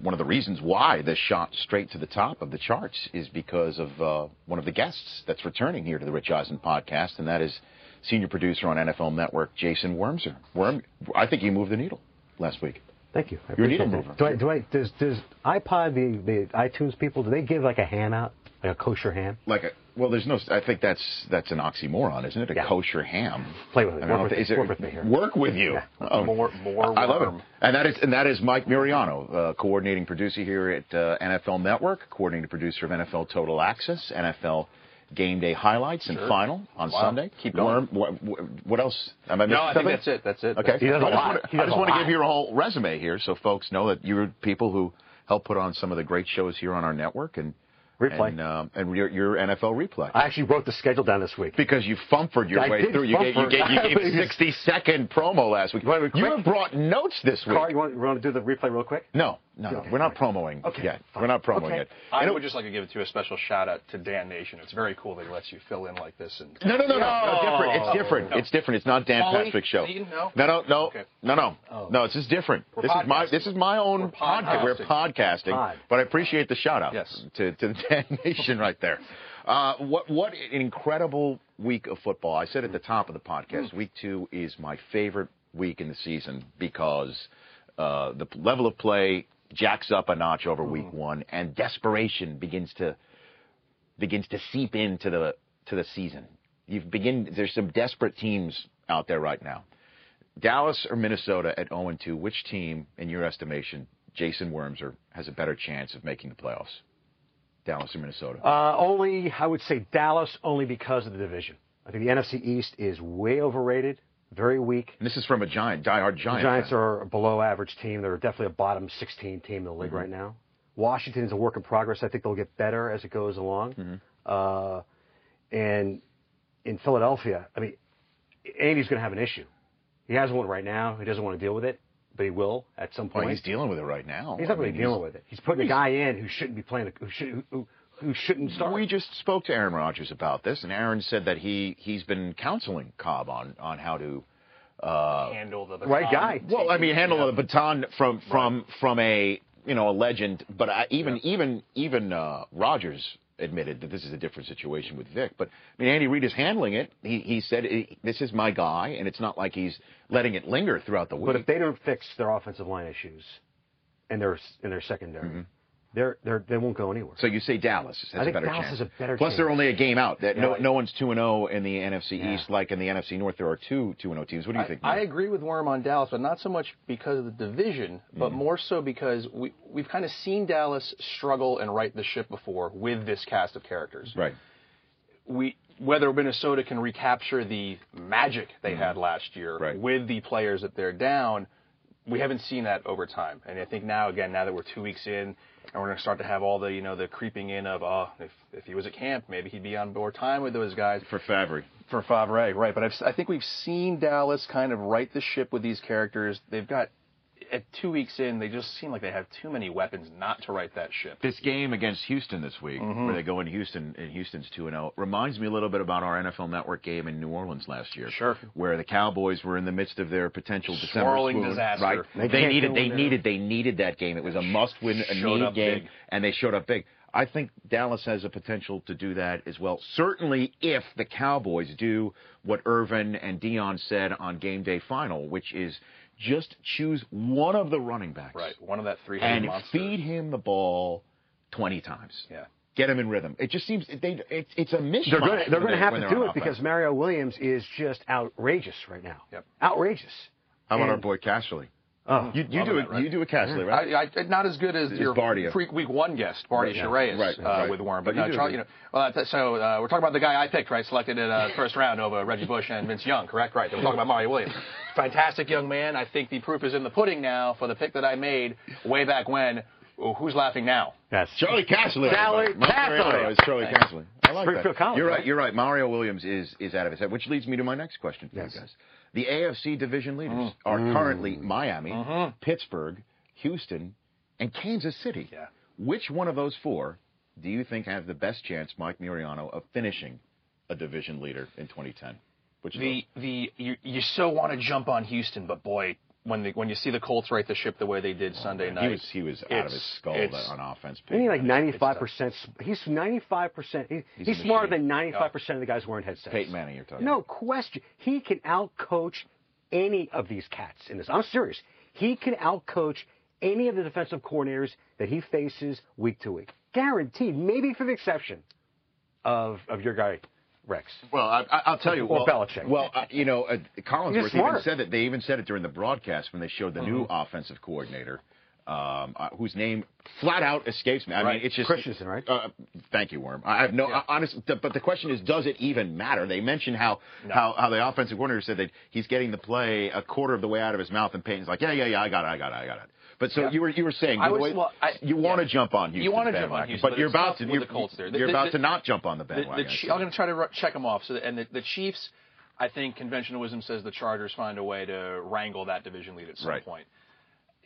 one of the reasons why this shot straight to the top of the charts is because of uh, one of the guests that's returning here to the Rich Eisen podcast, and that is senior producer on NFL Network, Jason Wormser. Worm, I think you moved the needle last week. Thank you. I You're a needle mover. Do I, do I, does, does iPod, the, the iTunes people, do they give like a ham out? Like a kosher ham? Like a well, there's no. I think that's that's an oxymoron, isn't it? A yeah. kosher ham. Play with it. Work, with, it, work with me here. Work with you. Yeah. Oh. More, more. I love it. And that is and that is Mike Muriano, uh, coordinating producer here at uh, NFL Network, coordinating producer of NFL Total Access, NFL Game Day highlights and sure. final on wow. Sunday. Keep going. Worm, what, what, else? Am I no, I something? think that's it. That's it. Okay. He does a I lot. just want to, I just want to give you a whole resume here, so folks know that you're people who help put on some of the great shows here on our network and Replay. And, um, and your, your, NFL replay. I actually wrote the schedule down this week. Because you fumpered your I way through. You gave, you, gave, you gave, a 60 second promo last week. You, you have brought notes this week. Carl, you want, you want to do the replay real quick? No, no, okay, we're not fine. promoing okay, yet. Fine. We're not promoing okay. yet. I and would just like to give it to a special shout out to Dan Nation. It's very cool that he lets you fill in like this. And no, no, no, no, no, different. It's different. No. It's different. It's not Dan Paulie? Patrick's show. Dean? No, no, no, no, okay. no, no, oh. no. It's just different. We're this podcasting. is my this is my own We're podcast. We're podcasting, Pod. but I appreciate the shout out yes. to to the Dan Nation right there. Uh, what what an incredible week of football! I said at the top of the podcast, week two is my favorite week in the season because uh, the level of play jacks up a notch over week one, and desperation begins to begins to seep into the to the season. You begin. There's some desperate teams out there right now. Dallas or Minnesota at 0 2. Which team, in your estimation, Jason Wormser has a better chance of making the playoffs? Dallas or Minnesota? Uh, only, I would say Dallas, only because of the division. I think the NFC East is way overrated, very weak. And this is from a giant, diehard giant. The Giants fan. are a below average team. They're definitely a bottom 16 team in the league mm-hmm. right now. Washington is a work in progress. I think they'll get better as it goes along. Mm-hmm. Uh, and in Philadelphia, I mean, Andy's going to have an issue. He has one right now. He doesn't want to deal with it, but he will at some Well, point. he's dealing with it right now. He's not I really mean, dealing with it. He's putting a guy in who shouldn't be playing, who, should, who, who shouldn't start. We just spoke to Aaron Rodgers about this, and Aaron said that he he's been counseling Kolb on on how to. Uh, Handle the baton. Right guy. well, I mean, handle the baton from from from a you know a legend, but I, even even even uh, Rodgers admitted that this is a different situation with Vic. But I mean, Andy Reid is handling it. He he said "Eh, this is my guy, and it's not like he's letting it linger throughout the week. But if they don't fix their offensive line issues and their in their secondary, they're they're they won't go anywhere. So you say Dallas has I think a better Dallas chance. has a better Plus, they're only a game out. That no Yeah. no one's two and zero in the NFC Yeah. East, like in the NFC North. There are two two and zero teams. What do you I, think? I agree with Worm on Dallas, but not so much because of the division, but mm. more so because we we've kind of seen Dallas struggle and right the ship before with this cast of characters. right. We whether Minnesota can recapture the magic they mm. had last year Right. with the players that they're down, we haven't seen that over time. And I think now again, now that we're two weeks in, and we're going to start to have all the you know the creeping in of oh if if he was at camp maybe he'd be on more time with those guys For Favre. for Favre, right? But I've, I think we've seen Dallas kind of right the ship with these characters. They've got at two weeks in, they just seem like they have too many weapons not to right that ship. This game against Houston this week, Mm-hmm. where they go in Houston, and Houston's two and zero, reminds me a little bit about our NFL Network game in New Orleans last year. Sure. Where the Cowboys were in the midst of their potential December Swirling swoon, disaster. Right. They They, needed, they needed, they needed that game. It was a must-win, a need game, big. and they showed up big. I think Dallas has a potential to do that as well. Certainly, if the Cowboys do what Irvin and Dion said on game day final, which is just choose one of the running backs Right, one of that three-headed and monster. feed him the ball 20 times. Yeah. Get him in rhythm. It just seems they it, it's a mishmash. They're going to, they're going to have to do it because. Mario Williams is just outrageous right now. Yep. Outrageous. How about and- our boy Casserly? Oh, You, you do that, it. right? You do a Casserly, right? I, I, not as good as It's your Bardia. freak week one guest, Barty Right, yeah. Right, uh, right. with Warren. But But, you no, Charlie, you know, well, that's, so uh, we're talking about the guy I picked, right? Selected in uh, first round over Reggie Bush and Vince Young, correct? Right. Then we're talking about Mario Williams. Fantastic young man. I think the proof is in the pudding now for the pick that I made way back when. Oh, who's laughing now? yes. Charlie Casserly. Charlie everybody. Casserly. Mario is Charlie Casserly. I like Springfield that. College, You're right. right? You're right. Mario Williams is is out of his head, which leads me to my next question for Yes. you guys. The AFC division leaders Mm. are currently Miami, Mm-hmm. Pittsburgh, Houston, and Kansas City. Yeah. Which one of those four do you think has the best chance, Mike Muriano, of finishing a division leader in 2010? Which The the you, you so want to jump on Houston, but boy, when the, when you see the Colts right the ship the way they did Sunday those? night, he was he was out of his skull on offense. Isn't he like ninety five percent? He's ninety five percent. He's He's smarter than ninety five percent of the guys wearing headsets. Peyton Manning, you're talking. No question. He can outcoach any of these cats in this. I'm serious. He can outcoach any of the defensive coordinators that he faces week to week. Guaranteed. Maybe for the exception of of your guy Rex. Well, I, I- I'll tell you. Or well, Belichick. Well, uh, you know, uh, Collinsworth even said that. They even said it during the broadcast when they showed the new offensive coordinator, um, uh, whose name flat out escapes me. I Right. mean, it's just Christensen, right? Uh, thank you, Worm. I have no Yeah. honest. But the question is, does it even matter? They mentioned how how how the offensive coordinator said that he's getting the play a quarter of the way out of his mouth, and Peyton's like, yeah, yeah, yeah, I got it, I got it, I got it. But so Yeah. you were you were saying was- way- well, I- you want to yeah. jump on Houston. You wanna jump on Houston, but but you're about to you're, the Colts there. you're The- about the- to not jump on the The, bandwagon. the, I'm going to try to check them off. So, the, and the, the Chiefs, I think conventional wisdom says the Chargers find a way to wrangle that division lead at some Right. point.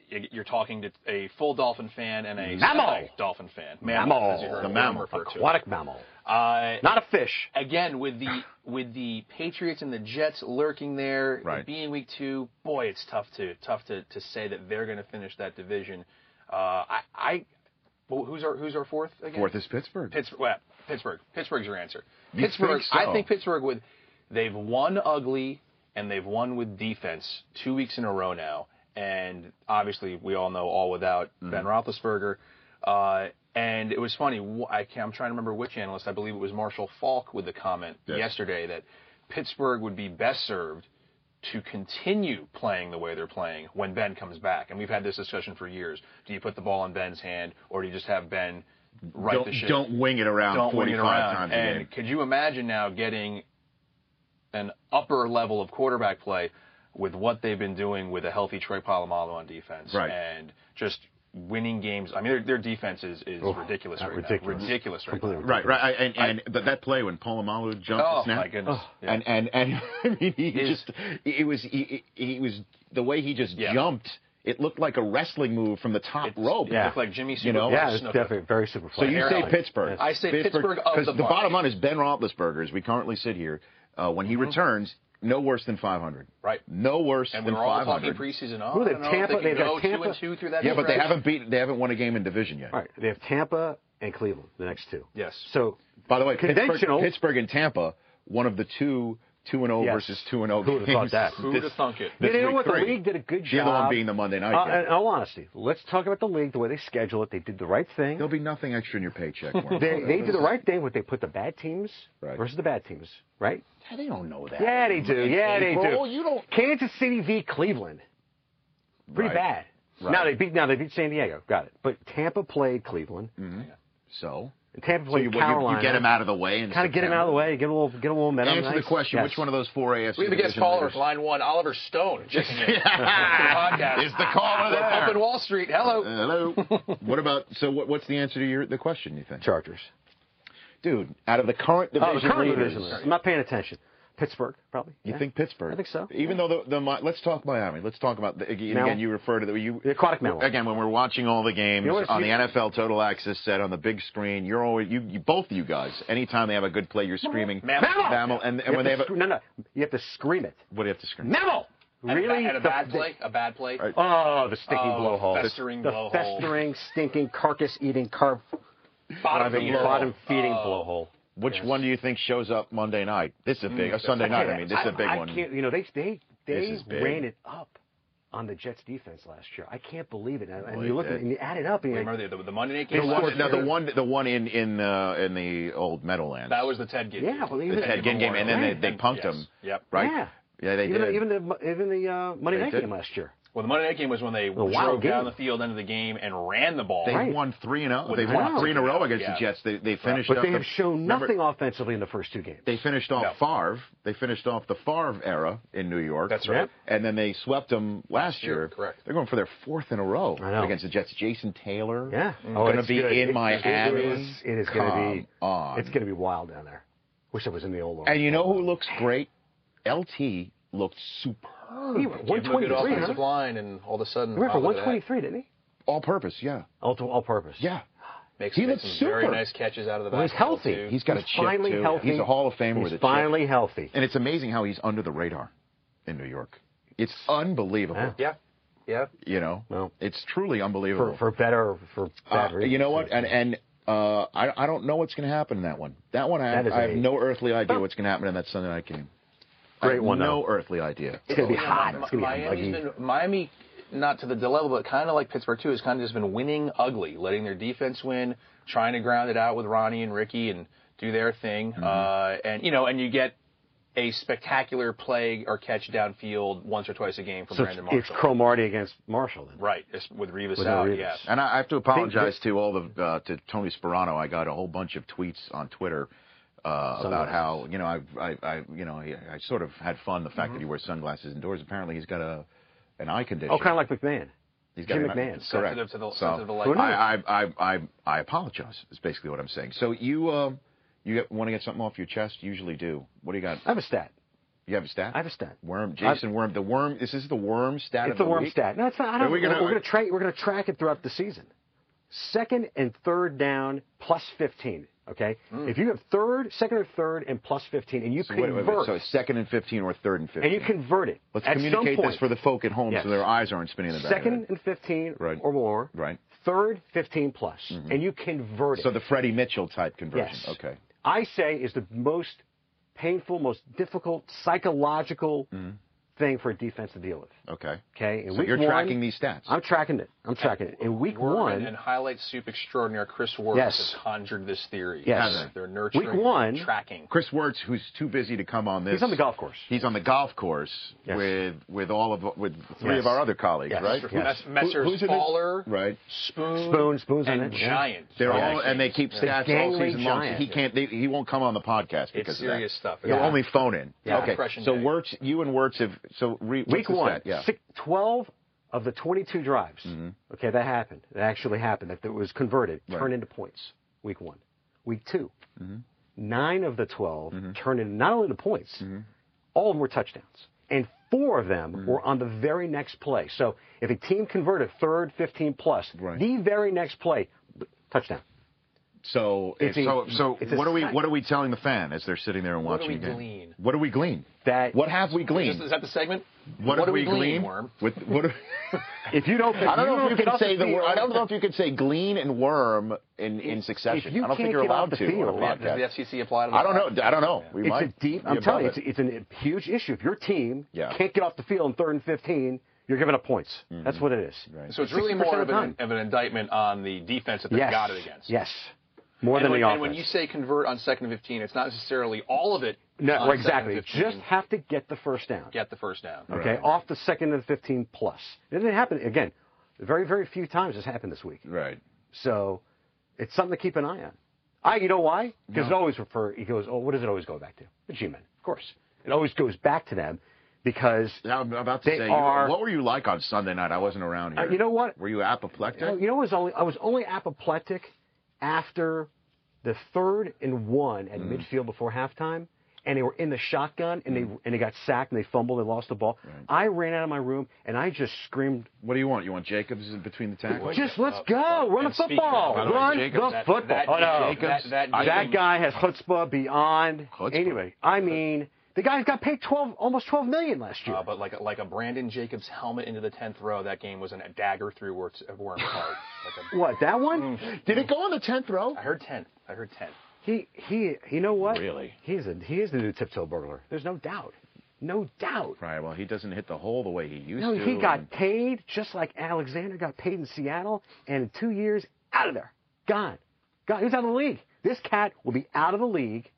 You- You're talking to a full Dolphin fan and a Mammal. Dolphin fan. Mammal. as you heard The mammal. Aquatic mammal. Uh, Not a fish. again with the with the Patriots and the Jets lurking there, Right. being week two, boy, it's tough to tough to, to say that they're going to finish that division. Uh, I, I well, who's our who's our fourth again? Fourth is Pittsburgh. Pittsburgh. Well, Pittsburgh. Pittsburgh's your answer. You Pittsburgh. think so? I think Pittsburgh would. They've won ugly and they've won with defense two weeks in a row now, and obviously we all know all without Mm-hmm. Ben Roethlisberger. Uh, and it was funny. I can't, I'm trying to remember which analyst. I believe it was Marshall Faulk with the comment Yes. yesterday that Pittsburgh would be best served to continue playing the way they're playing when Ben comes back. And we've had this discussion for years. Do you put the ball in Ben's hand, or do you just have Ben right don't, the ship? don't wing it around don't wing 45 it around. times a and game. could you imagine now getting an upper level of quarterback play with what they've been doing with a healthy Troy Polamalu on defense Right. and just winning games. I mean, their, their defense is, is Oh, ridiculous right ridiculous. now. Ridiculous right Completely now. Right, right, I- and and but that play when Polamalu jumped Oh the snap, my goodness. Yeah. and and and I mean, he His- just it was he, he was the way he just Yeah. jumped. It looked like a wrestling move from the top It's- rope. It looked like Jimmy You know? Yeah, it's definitely very super So you Air say Line. Pittsburgh? I say Pittsburgh of 'cause the the bottom line is Ben Roethlisberger, as we currently sit here, uh, when he returns, no worse than 500. Mm-hmm. Right. No worse And than we were all 500. talking preseason. Oh, Who, I they don't know Tampa- they can they've got two Tampa- and two through that. yeah, but they haven't beat. They haven't won a game in division yet. All right, they have Tampa and Cleveland, the next two. Yes. So By the way, Pittsburgh, Conventional. Pittsburgh and Tampa, one of the two two and zero Yes. versus two and zero Who'd have thought that? Who'd have thunk it? Yeah, this you know week what? The league did a good job. The other one being the Monday night Uh, game. in all honesty, let's talk about the league, the way they schedule it. They did the right thing. There'll be nothing extra in your paycheck. Warren. They, they did the right thing. What they put the bad teams Right. versus the bad teams, right? Yeah, They don't know that. Yeah, they do. In Yeah, they April, do. You don't. Kansas City v. Cleveland, pretty Right. bad. Right. Now they beat. Now they beat San Diego. Got it. But Tampa played Cleveland. So, And Tampa so played you, you, Carolina. you get him out of the way and Kind of get him out of the way. Get a little. Get a little momentum. Answer the question: Yes. Which one of those four AFC We have a guest division caller, line one, Oliver Stone, checking in. to the podcast. Is the caller there? Up in Wall Street. Hello. Uh, hello. what about? So, what, what's the answer to your the question? You think, Chargers. dude? Out of the current Oh, division the current leaders, division. I'm not paying attention. Pittsburgh, probably. you Yeah. think Pittsburgh? I think so. Even though the, the Mi- let's talk Miami. Let's talk about the, again. Mammal? You refer to the you The aquatic mammal. again when we're watching all the games You know what, on the NFL Total Access set on the big screen. You're always you, you both of you guys. Anytime they have a good play, you're screaming Mammal. mammal, and, You and when they to have a, sc- no, no, you have to scream it. what do you have to scream? Mammal. And a ba- Really? And a The- bad the- play? A bad play? Right. Oh, the stinking Oh, blowhole. festering the blowhole. festering, stinking, carcass-eating, carb Bottom driving, bottom-feeding Oh. blowhole. Which one do you think shows up Monday night? This is a big. Mm, a Sunday night. I mean, this is a big I, one. I can't, you know, they they they This is ran it up on the Jets defense last year. I can't believe it. And, and Well, you look at it and you add it up, and you're like, Remember the, the Monday night The game? last one, no, the one, the one in in uh, in the old Meadowlands. That was the Ted Ginn. Yeah, well, the Ted Ginn game, and then they, they punked yes. him, Yep. right? Yeah. Yeah, they even did. the, even the even the uh, Monday They night did. game last year. Well, the Monday night game was when they wild drove down the field into the game and ran the ball. They Right. won three and zero. With They the won Jets. three in a row against Yeah. the Jets. They they finished. But up they the, have shown remember, nothing offensively in the first two games. They finished off No. Favre. They finished off the Favre era in New York. That's right. And then they swept them last year, year. correct. They're going for their fourth in a row against the Jets. Jason Taylor. Yeah. Mm. Oh, going to it's be good. in It- Miami. It is, it is going to be. Come on. It's going to be wild down there. Wish I was in the old. And you know who looks great? LT looked superb. He Give him a 123, offensive huh? line, and all of a sudden, He went for oh, look at that. 123, didn't he? All purpose, yeah. All, to, all purpose. Yeah. Makes, He makes looks some very nice catches out of the Well, he's healthy. too. He's got He's a chip finally too. healthy. He's a Hall of Famer He's with a chip. finally healthy. And it's amazing how he's under the radar in New York. It's unbelievable. Yeah. yeah, yeah. You know, Well, it's truly unbelievable. For, for better or for bad Uh, you know what? And and uh, I I don't know what's going to happen in that one. That one I, That have, I have a- no earthly idea what's going to happen in that Sunday night game. I Great one, No though. earthly idea. It's going to be hot. It's going to be Miami's buggy. been Miami, not to the level, but kind of like Pittsburgh too, has kind of just been winning ugly, letting their defense win, trying to ground it out with Ronnie and Ricky and do their thing, Mm-hmm. uh, and you know, and you get a spectacular play or catch downfield once or twice a game from So Brandon it's, it's Marshall. Cromartie against Marshall then. Right, it's with Revis With out, Revis. yes. And I I have to apologize to all the uh, to Tony Sparano. I got a whole bunch of tweets on Twitter uh, about how you know I, I, I you know I, I sort of had fun the fact Mm-hmm. that he wears sunglasses indoors. Apparently he's got a an eye condition. Oh, kind of like McMahon. He's got Jim an eye- McMahon. Correct. Sensitive to the- so sensitive to light. Who? I, I, I, I, I apologize. Is basically what I'm saying. So you uh, you want to get something off your chest? You usually do. What do you got? I have a stat. You have a stat? I have a stat. Worm, Jason Worm. The worm. Is This is the worm stat. It's of the the worm week? stat. No, it's not. I Are don't, we we're gonna- going to track. We're going to track it throughout the season. Second and third down plus 15. Okay. Hmm. If you have third, second or third, and plus 15, and you So, convert, wait, wait. so second and 15 or third and 15. and you convert it. Let's at communicate some this for the folk at home Yes. so their eyes aren't spinning in the back. second and 15 Right. or more. Right. Third, 15 plus, mm-hmm. and you convert it. So the Freddie Mitchell type conversion. Yes. Okay. I say is the most painful, most difficult psychological mm-hmm. Thing for a defense to deal with. Okay. Okay. In So week you're one- tracking these stats. I'm tracking it. I'm tracking it. In week Worm one, and, and highlight soup extraordinaire Chris Worth Yes. has conjured this theory. Yes. They're- They're nurturing, Week one- tracking. Chris Wirtz, who's too busy to come on this. he's on the golf course. He's on the golf course Yes. with with all of with three Yes. of our other colleagues, Yes. right? Yes. Mess- Messrs. Who- who's? Faller, Right. Spoon, Spoon, Spoon's and it, yeah. Giant. They're Yeah. all and they keep Yeah. stats all gangly season long. He can't. They, he won't come on the podcast because It's of that. serious stuff. He'll only phone in. Yeah. okay. So day. Wirtz, you and Wirtz have so re, Week one, stat? Yeah. six, 12 of the 22 drives, okay, that happened. That actually happened. That, it was converted, Right. turned into points. Week one, week 2 Mm-hmm. nine of the 12 turned into not only the points, Mm-hmm. all of them were touchdowns, and four of them were on the very next play. So if a team converted third, 15 plus, Right. the very next play, touchdown. So, It's a- so, so it's what are we sight. what are we telling the fan as they're sitting there and What do watching we the game? glean? What do we glean? That What have we Is, gleaned? is that the segment? What, do have we glean? Worm? With what? if you don't, I don't know if you get can say the field- word. I don't know if you could say glean and worm in, in succession. I don't think you're get off allowed the to field- on a Does the FCC apply to that? I don't know. I don't know. We It's might a deep. I'm telling you, above it's, it's a huge issue. If your team Yeah. can't get off the field in third and 15, you're giving up points. Mm-hmm. That's what it is. Right. So it's really more of of an, of an indictment on the defense that they Yes. got it against. Yes. More And than when, the and when you say convert on second and 15, it's not necessarily all of it. no, on exactly. second and Just have to get the first down. get the first down. Okay, off the second and 15 plus. It didn't happen again. Very, very few times has happened this week. Right. So it's something to keep an eye on. I, you know why? Because it always refer. He goes, oh, what does it always go back to? The G-men, of course. It always goes back to them because Now, I'm about to They say, are- what were you like on Sunday night? I wasn't around here. Uh, you know what? Were you apoplectic? You know, you know, it was only I was only apoplectic after the third and one Mm. at midfield before halftime, and they were in the shotgun, and they and they got sacked, and they fumbled, they lost the ball. I ran out of my room, and I just screamed, What do you want? You want Jacobs in between the tackles? "Just let's Uh, go, run the football, of- run Jacobs, the that- football." that- oh no, that- that that guy has chutzpah beyond. Chutzpah. Anyway, I mean, the guy got paid twelve, almost twelve million last year. Uh, but like a, like a Brandon Jacobs helmet into the tenth row, that game was an, a dagger through Worm's, Worm's heart. Like a, what that one? Did it go on the tenth row? I heard tenth. I heard tenth. He he. You know what? Really? He's a he is the new tiptoe burglar. There's no doubt. No doubt. Right. Well, he doesn't hit the hole the way he used No, to. No, he got and- paid just like Alexander got paid in Seattle, and in two years, out of there, gone, gone. He's out of the league. This cat will be out of the league.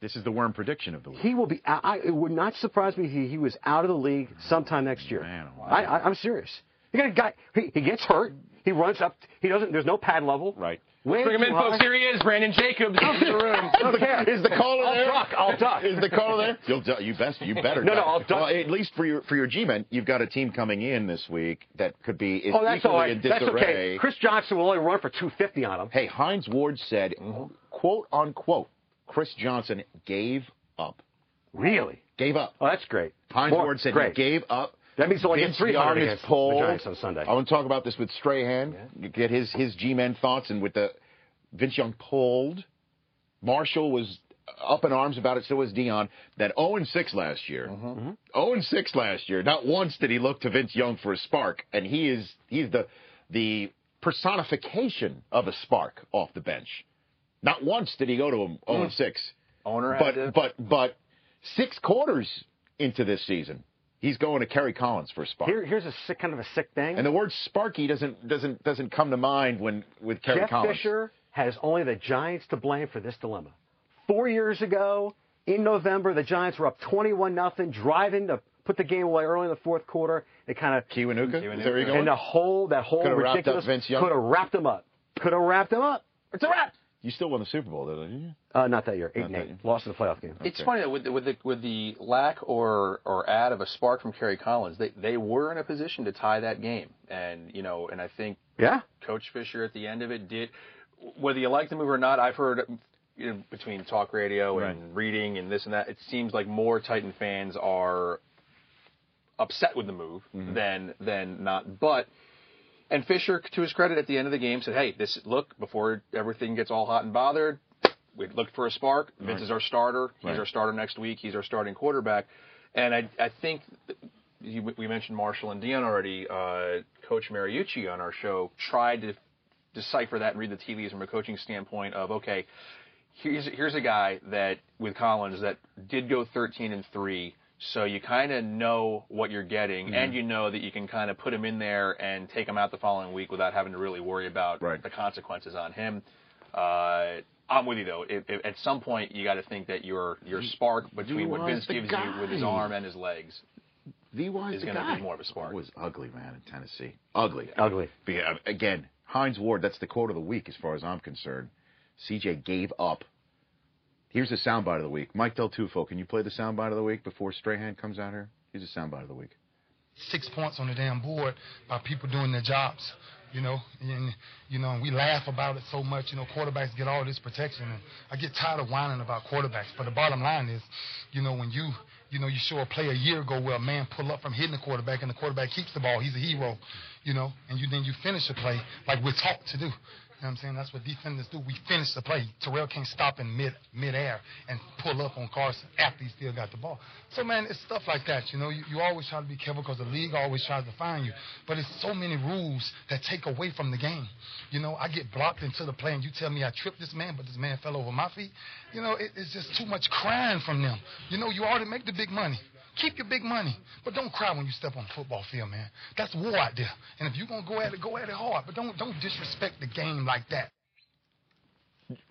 This is the worm prediction of the week. He will be. I, I, it would not surprise me if he, he was out of the league sometime next year. Man, wow. I, I, I'm serious. You got a guy. He, he gets hurt. He runs up. He doesn't. There's no pad level. Right. Way Bring him too in, high. folks. Here he is, Brandon Jacobs in the room. I. Is the caller I'll there? duck. I'll duck. Is the caller there? You'll du- you best you better. No, no. I'll duck. Well, at least for your for your G-men, you've got a team coming in this week that could be is Oh, that's equally all in right. That's disarray. okay. Chris Johnson will only run for 250 on him. Hey, Hines Ward said, quote unquote, Chris Johnson gave up. Really? Gave up. Oh, that's great. Hines More- Ward said great. he gave up. That means he'll only get Vince 300 Young is against the pulled. Giants on Sunday. I want to talk about this with Strahan. You Get his his G-men thoughts, and with the Vince Young pulled. Marshall was up in arms about it. So was Dion. That 0 and 6 last year. Mm-hmm. 0 and 6 last year. Not once did he look to Vince Young for a spark, and he is he's the the personification of a spark off the bench. Not once did he go to him 0 and 6. Owner But to- but but six quarters into this season, he's going to Kerry Collins for a spark. Here, here's a sick, kind of a sick thing. And the word Sparky doesn't doesn't doesn't come to mind when with Kerry Jeff Collins. Fisher has only the Giants to blame for this dilemma. Four years ago, in November, the Giants were up 21 nothing, driving to put the game away early in the fourth quarter. They kind of Kiwanuka. Is that you're going? and the whole that whole Coulda ridiculous could have wrapped them up. Could have wrapped them up. It's a wrap. You still won the Super Bowl, though, didn't you? Uh, not that year, eight Not and eight, lost in the playoff game. It's funny that with the, with the with the lack or or add of a spark from Kerry Collins, they they were in a position to tie that game, and you know, and I think Yeah, Coach Fisher at the end of it did. Whether you like the move or not, I've heard you know, between talk radio and reading and this and that, it seems like more Titan fans are upset with the move than than not. But and Fisher, to his credit, at the end of the game said, "Hey, this look before everything gets all hot and bothered." We looked for a spark. Vince is our starter. He's Right. our starter next week. He's our starting quarterback. And I, I think you, we mentioned Marshall and Dion already. Uh, Coach Mariucci on our show tried to decipher that and read the tea leaves from a coaching standpoint of okay, here's here's a guy that with Collins that did go 13 and three, so you kind of know what you're getting, Mm-hmm. and you know that you can kind of put him in there and take him out the following week without having to really worry about Right. the consequences on him. Uh, I'm with you though. If, if, at some point, you got to think that your your spark between what Vince the gives you with his arm and his legs VY is the going to be more of a spark. It was ugly, man, in Tennessee. Ugly. ugly. But, yeah, again, Hines Ward. That's the quote of the week, as far as I'm concerned. CJ gave up. Here's the soundbite of the week. Mike Del Tufo, can you play the soundbite of the week before Strahan comes out here? Here's the soundbite of the week. six points on the damn board by people doing their jobs. You know, and you know, we laugh about it so much. You know, quarterbacks get all this protection, and I get tired of whining about quarterbacks. But the bottom line is, you know, when you you know, you show a play a year ago where a man pull up from hitting the quarterback and the quarterback keeps the ball. He's a hero, you know, and you then you finish the play like we're taught to do. Know what I'm saying? That's what defenders do. We finish the play. Terrell can't stop in mid midair and pull up on Carson after he still got the ball. So man, it's stuff like that. You know, you, you always try to be careful because the league always tries to find you. But it's so many rules that take away from the game. You know, I get blocked into the play and you tell me I tripped this man, but this man fell over my feet. You know, it, it's just too much crying from them. You know, you already make the big money. Keep your big money, but don't cry when you step on the football field, man. That's war out there. And if you're gonna go at it, go at it hard. But don't don't disrespect the game like that.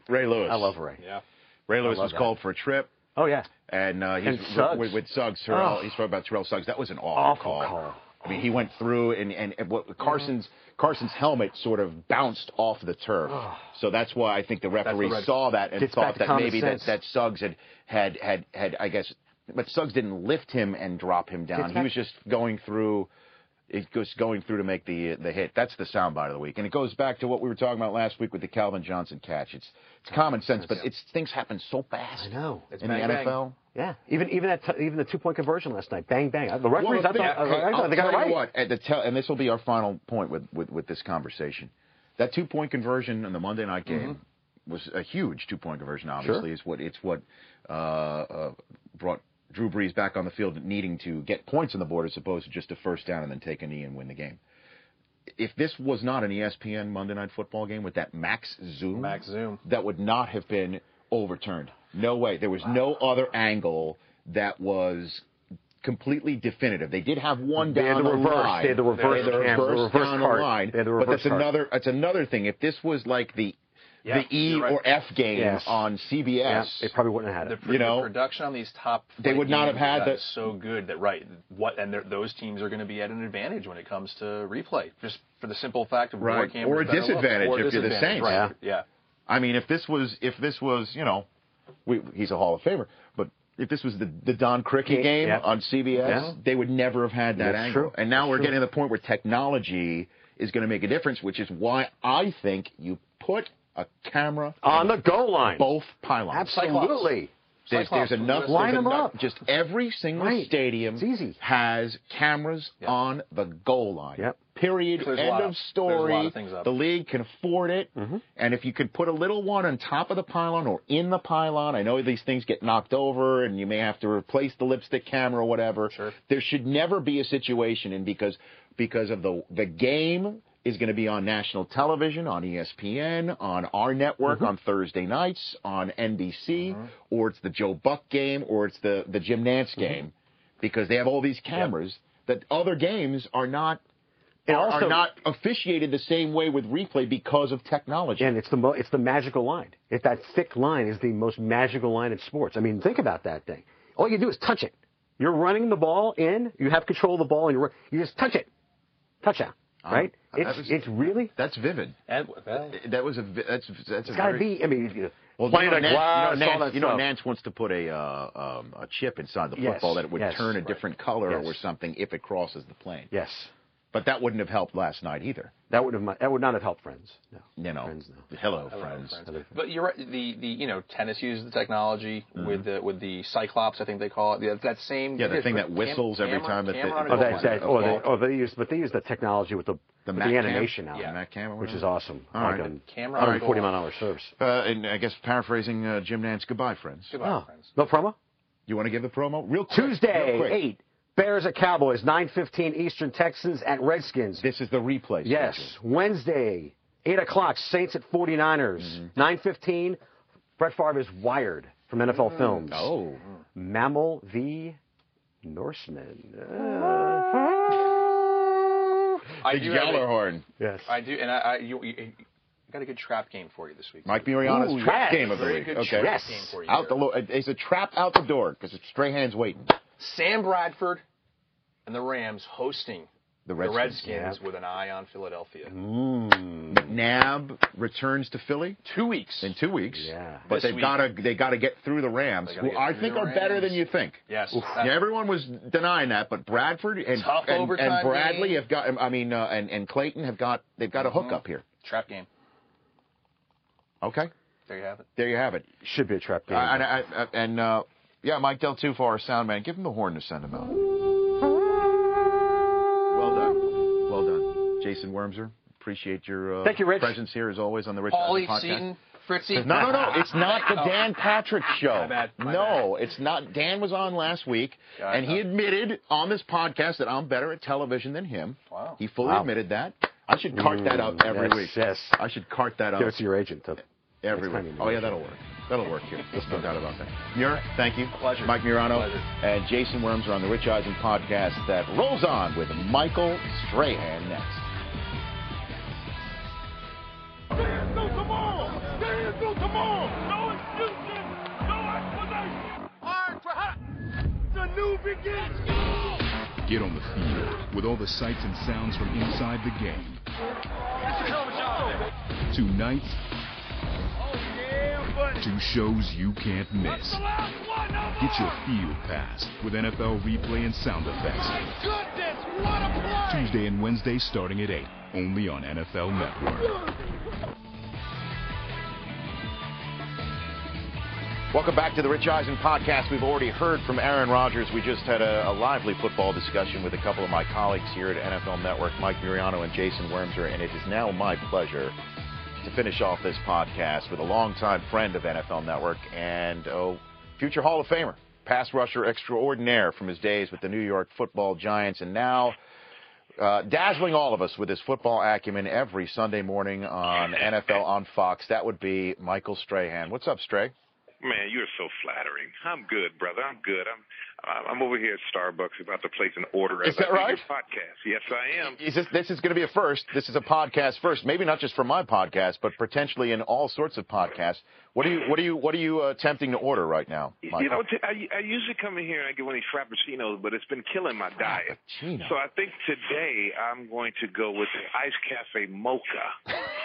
Ray Lewis. I love Ray. Yeah. Ray Lewis was that. called for a trip, Oh yeah. and uh, he's And Suggs. with, with Suggs. Terrell, Oh. He's talking about Terrell Suggs. That was an awful, Awful call. I mean, he went through and and, and what Carson's Carson's helmet sort of bounced off the turf. So that's why I think the referee red- saw that and Gets thought that common maybe that, that Suggs had had had had I guess, but Suggs didn't lift him and drop him down. He was just going through. It goes going through to make the the hit. That's the soundbite of the week, and it goes back to what we were talking about last week with the Calvin Johnson catch. It's it's common sense, but it's things happen so fast. I know. It's in bang, the bang. NFL. Yeah. Even even that t- even the two point conversion last night. Bang bang. The referees. I Well, thought, hey, I thought they got it right. what, at the tel- and this will be our final point with, with, with this conversation. That two point conversion in the Monday night game was a huge two point conversion. Obviously, is what it's what uh, uh, brought Drew Brees back on the field, needing to get points on the board as opposed to just a first down and then take a knee and win the game. If this was not an ESPN Monday Night Football game with that max zoom, Max zoom. that would not have been overturned. No way. There was no other angle that was completely definitive. They did have one They down the the reverse. line. They had the reverse They had the cam, the reverse reverse down cart. the line. The but that's cart. another. That's another thing. If this was like the Yeah, the E right. or F game Yes. on CBS, Yeah, they probably wouldn't have had it. pr- You know, the production on these top they would not have had that. so good that right what and those teams are going to be at an advantage when it comes to replay just for the simple fact of more Right. cameras Or a better look. disadvantage or if you're the disadvantage, Saints. right. yeah I mean, if this was if this was you know, we, he's a Hall of Famer, but if this was the the Don Criqui Yeah, game yeah. on CBS, Yeah. they would never have had that That's angle. true. And now That's we're true. getting to the point where technology is going to make a difference, which is why I think you put a camera On the goal line. both pylons. Absolutely. There's, there's enough. Line there's them enough- up. Just every single Right. stadium easy. has cameras Yep. on the goal line. Yep. Period. Clears a End lot of up. A lot story. of things up. The league can afford it. Mm-hmm. And if you could put a little one on top of the pylon or in the pylon, I know these things get knocked over and you may have to replace the lipstick camera or whatever. Sure. There should never be a situation and because because of the the game is going to be on national television, on ESPN, on our network mm-hmm. on Thursday nights, on NBC, mm-hmm. or it's the Joe Buck game, or it's the the Jim Nantz mm-hmm. game, because they have all these cameras that other games are not And are, also- are not officiated the same way with replay because of technology. And it's the mo- it's the magical line. If that thick line is the most magical line in sports. I mean, think about that thing. All you do is touch it. You're running the ball in. You have control of the ball, and you're you just touch it. Touchdown. Right? It's was- it's really. That's vivid. and well, That was a vi- that's that's a It's got to very, be. I mean, you know, Well, you know, like Nantz, glass, you know, Nantz, you know. Nantz wants to put a uh, um, a chip inside the Yes, football that it would yes, turn a right. different color Yes. or something if it crosses the plane. Yes, But that wouldn't have helped last night either. that would have that would not have helped friends. No. You know, Friends, no. hello, Hello, friends. friends. But you're right. The, the you know tennis uses the technology Mm-hmm. with the with the Cyclops, I think they call it. Yeah, that same Yeah, the thing that whistles every camera- time that they- camera Oh, goal that, that, a oh, they, ball. oh, they use, but they use the technology with the The with Mac the cam? animation now, Yeah, Mac cam or which is awesome. All like right. on Camera on 140 mile an hour serves. Uh, and I guess paraphrasing uh, Jim Nantz, goodbye, friends. Goodbye, Oh, friends. no promo. You want to give the promo real quick? Tuesday, real quick. eight. Bears at Cowboys, 9:15 Eastern. Texans at Redskins. This is the replay. Yes. schedule. Wednesday, 8 o'clock, Saints at 49ers. Mm-hmm. 9.15, Brett Favre is wired from NFL Films. Oh. Mammal v. Norseman. I Big do have a- Yellerhorn. yes. I do, and I, I you, you you got a good trap game for you this week. Mike Muriano's Ooh, trap yes. game of the Very week. Okay. Yes. game for you. Out the lo- it's a trap out the door because it's Strahan's waiting. Sam Bradford and the Rams hosting The the Redskins. Redskins with an eye on Philadelphia. Mm. Nab returns to Philly Two weeks. in two weeks. Yeah. But This they've got to they got to get through the Rams, who I think the are better than you think. Yes. Yeah, everyone was denying that, but Bradford and and, and Bradley game. have got. I mean, uh, and and Clayton have got. They've got a Mm-hmm. hookup here. Trap game. Okay, There you have it. there you have it. Should be a trap game. Uh, and I, I, and uh, yeah, Mike Del Tufo, our sound man, give him the horn to send him out. Jason Wormser. Appreciate your uh, Thank you, Rich. presence here as always on the Rich Paulie Eisen podcast. Seaton, Fritzy. No, no, no. It's not the Oh. Dan Patrick show. My bad, my no, it's not. Dan was on last week, Got and he it. admitted on this podcast that I'm better at television than him. Wow. He fully Wow. admitted that. I should cart that out every yes, week. yes. I should cart that out Give it to your agent. To, every week. Oh yeah, do that'll work. That'll work here. There's no doubt about that. Muir, thank you. Pleasure. Mike Muriano Pleasure. and Jason Wormser on the Rich Eisen podcast that rolls on with Michael Strahan next. New begins. Get on the field with all the sights and sounds from inside the game. Tonight, Oh yeah, two shows you can't miss. one of Get your field pass with NFL replay and sound effects. My goodness, what a play! Tuesday and Wednesday starting at 8, only on NFL Network. Welcome back to the Rich Eisen podcast. We've already heard from Aaron Rodgers. We just had a, a lively football discussion with a couple of my colleagues here at NFL Network, Mike Muriano and Jason Wormser, and it is now my pleasure to finish off this podcast with a longtime friend of NFL Network and oh, future Hall of Famer, pass rusher extraordinaire from his days with the New York Football Giants, and now uh, dazzling all of us with his football acumen every Sunday morning on NFL on Fox. That would be Michael Strahan. What's up, Stray? Man, you're so flattering. I'm good, brother. I'm good. I'm I'm over here at Starbucks about to place an order Is that right? podcast. Yes, I am. Is this, this is going to be a first. This is a podcast first. Maybe not just for my podcast, but potentially in all sorts of podcasts. What are you What are you What are you uh, attempting to order right now, Michael? You know, t- I, I usually come in here and I get one of these frappuccinos, but it's been killing my diet. So I think today I'm going to go with the Ice Cafe Mocha.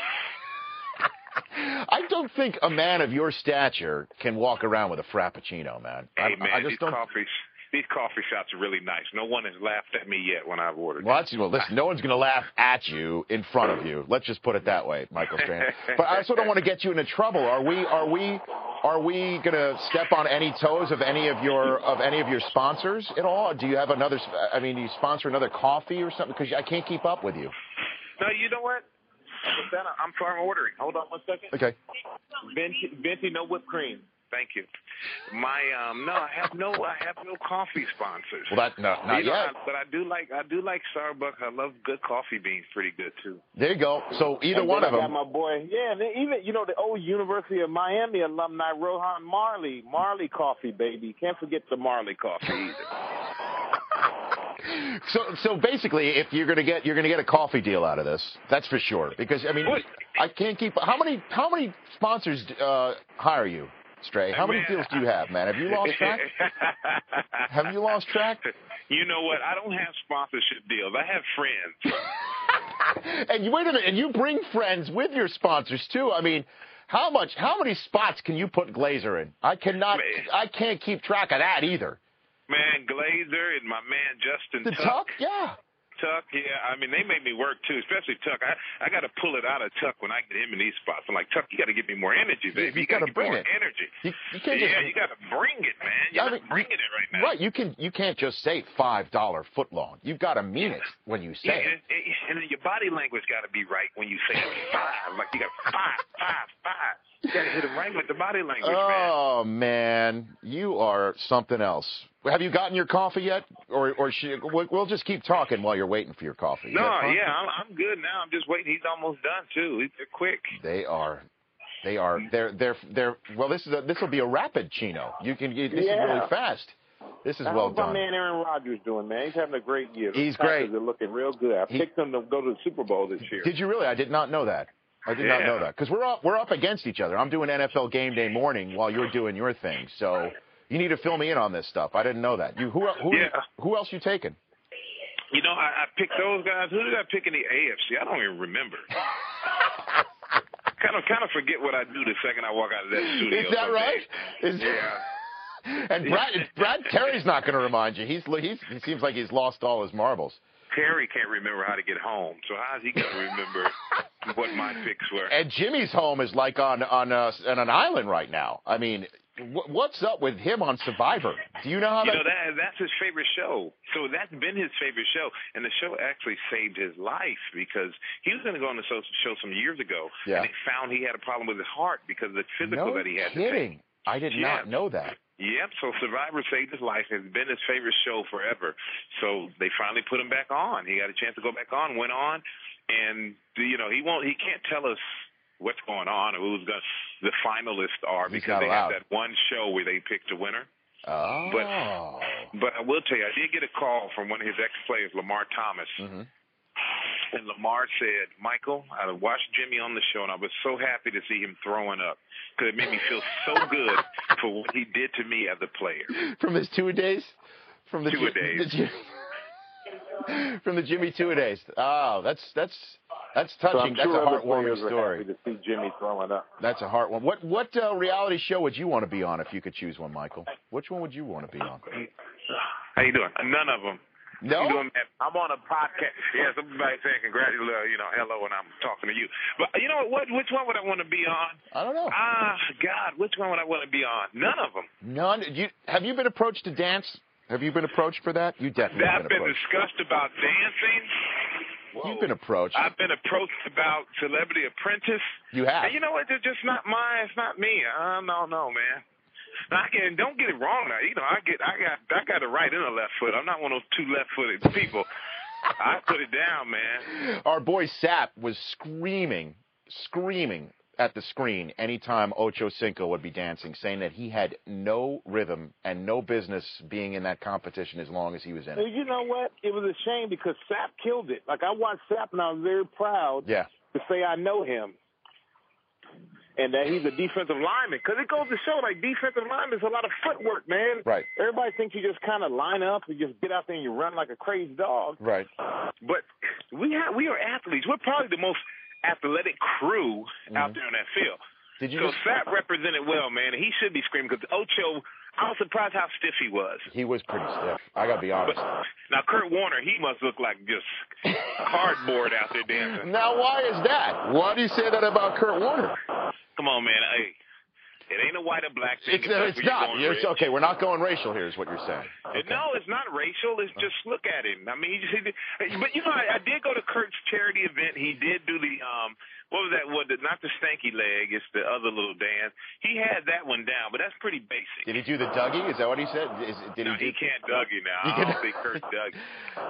I don't think a man of your stature can walk around with a frappuccino, man. I, Hey man, I just these don't. coffees, these coffee shops are really nice. No one has laughed at me yet when I've ordered. Well, that's, well, listen, no one's going to laugh at you in front of you. Let's just put it that way, Michael Strahan. But I also don't want to get you into trouble. Are we? Are we? Are we going to step on any toes of any of your of any of your sponsors at all? Do you have another? I mean, do you sponsor another coffee or something? Because I can't keep up with you. No, you know what? I'm sorry, I'm ordering. Hold on one second. Okay. Venti, venti no whipped cream. Thank you. My um no, I have no I have no coffee sponsors. Well, that no, not You know, yet. I- but I do like I do like Starbucks. I love good coffee beans pretty good too. There you go. So either And one of I got them. my boy, yeah, and even you know the old University of Miami alumni Rohan Marley, Marley coffee, baby. Can't forget the Marley coffee either. So so basically, if you're gonna get you're gonna get a coffee deal out of this, that's for sure. Because I mean, I can't keep. How many how many sponsors uh, hire you, Stray? How many deals do you have, man? Have you lost track? Have you lost track? You know what? I don't have sponsorship deals. I have friends. And you wait a minute, and you bring friends with your sponsors too. I mean, how much? How many spots can you put Glazer in? I cannot. Man. I can't keep track of that either. Man, Glazer and my man Justin The Tuck, yeah. Tuck, yeah. I mean, they made me work too, especially Tuck. I I got to pull it out of Tuck when I get him in these spots. I'm like, Tuck, you got to give me more energy, baby. you got gotta bring more it. energy. You, you can't yeah, just. you got to bring it, man. You're I mean, bringing it right now. Right, you can you can't just say five dollar foot long. You've got to mean it when you Yeah, say it. and, and- and then your body language got to be right when you say five. Like you got five, five, five. You got to hit it right with the body language, man. Oh man, you are something else. Have you gotten your coffee yet, or or should, we'll we'll just keep talking while you're waiting for your coffee? Is No, yeah, I'm, I'm good now. I'm just waiting. He's almost done too. They're quick. They are, they are, they're they're they're. Well, this is a, this will be a rapid chino. You can you, this Yeah. is really fast. This is well How's my done. man Aaron Rodgers doing, man? He's having a great year. He's The Packers great. Are looking real good. I He- picked them to go to the Super Bowl this year. Did you really? I did not know that. I did not know that because we're up we're up against each other. I'm doing NFL game day morning while you're doing your thing. So you need to fill me in on this stuff. I didn't know that. You who who Yeah. who else you taking? You know, I, I picked those guys. Who did I pick in the AFC? I don't even remember. kind of kind of forget what I do the second I walk out of that studio. Is that some right? Is- Yeah. And Brad, Brad Terry's not going to remind you. He's, he's he seems like he's lost all his marbles. Terry can't remember how to get home, so how's he going to remember what my picks were? And Jimmy's home is like on on, uh, on an island right now. I mean, wh- what's up with him on Survivor? Do you know how You that? know that that's his favorite show. So that's been his favorite show, and the show actually saved his life because he was going to go on the show, show some years ago, Yeah. and they found he had a problem with his heart because of the physical no that he had. to kidding. I did Yeah. not know that. Yep. So Survivor saved his life. It's been his favorite show forever. So they finally put him back on. He got a chance to go back on. Went on, and you know he won't. He can't tell us what's going on or who's going the finalists are He's because they allowed. have that one show where they picked a winner. Oh. But but I will tell you, I did get a call from one of his ex players, Lamar Thomas. Mhm. And Lamar said, Michael, I watched Jimmy on the show, and I was so happy to see him throwing up because it made me feel so good for what he did to me as a player. From his two a days? From the Two a days. the Ji- from the Jimmy two a days. Oh, that's that's that's touching. So I'm that's sure a heartwarming story. happy to see Jimmy throwing up. That's a heartwarming. What what uh, reality show would you want to be on if you could choose one, Michael? Which one would you want to be on? How you doing? None of them. No? You that? I'm on a podcast. Yeah, somebody saying congratulations, you know, hello and I'm talking to you. But you know what? Which one would I want to be on? I don't know. Ah, God, which one would I want to be on? None of them. None. You have you been approached to dance? Have you been approached for that? You definitely I've been been discussed about dancing. You've been approached. I've been approached about Celebrity Apprentice. You have. And you know what? It's just not mine. It's not me. I don't know, man. I can don't get it wrong now. You know, I get I got I got a right and a left foot. I'm not one of those two left footed people. I put it down, man. Our boy Sapp was screaming, screaming at the screen anytime Ocho Cinco would be dancing, saying that he had no rhythm and no business being in that competition as long as he was in it. you know what? It was a shame because Sapp killed it. Like I watched Sapp and I was very proud Yeah. to say I know him. And that he's a defensive lineman. Because it goes to show, like, defensive linemen is a lot of footwork, man. Right. Everybody thinks you just kind of line up and just get out there and you run like a crazy dog. Right. But we have we are athletes. We're probably the most athletic crew out mm-hmm. there on that field. Did you so just- Sapp represented well, man, he should be screaming because Ocho. I was surprised how stiff he was. He was pretty stiff. I got to be honest. But now Kurt Warner, he must look like just cardboard out there dancing. Now, why is that? Why do you say that about Kurt Warner? Come on, man. Hey, it ain't a white or black thing. It's, it's not. It's, okay, we're not going racial here, is what you're saying. Uh, No, it's not racial. It's just look at him. I mean, he just, but you know, I, I did go to Kurt's charity event. He did do the um, what was that? What the, not the stanky leg? It's the other little dance. He had that one down, but that's pretty basic. Did he do the Dougie? Is that what he said? Is, did no, he he can't Dougie now. I don't think Kurt Dougie.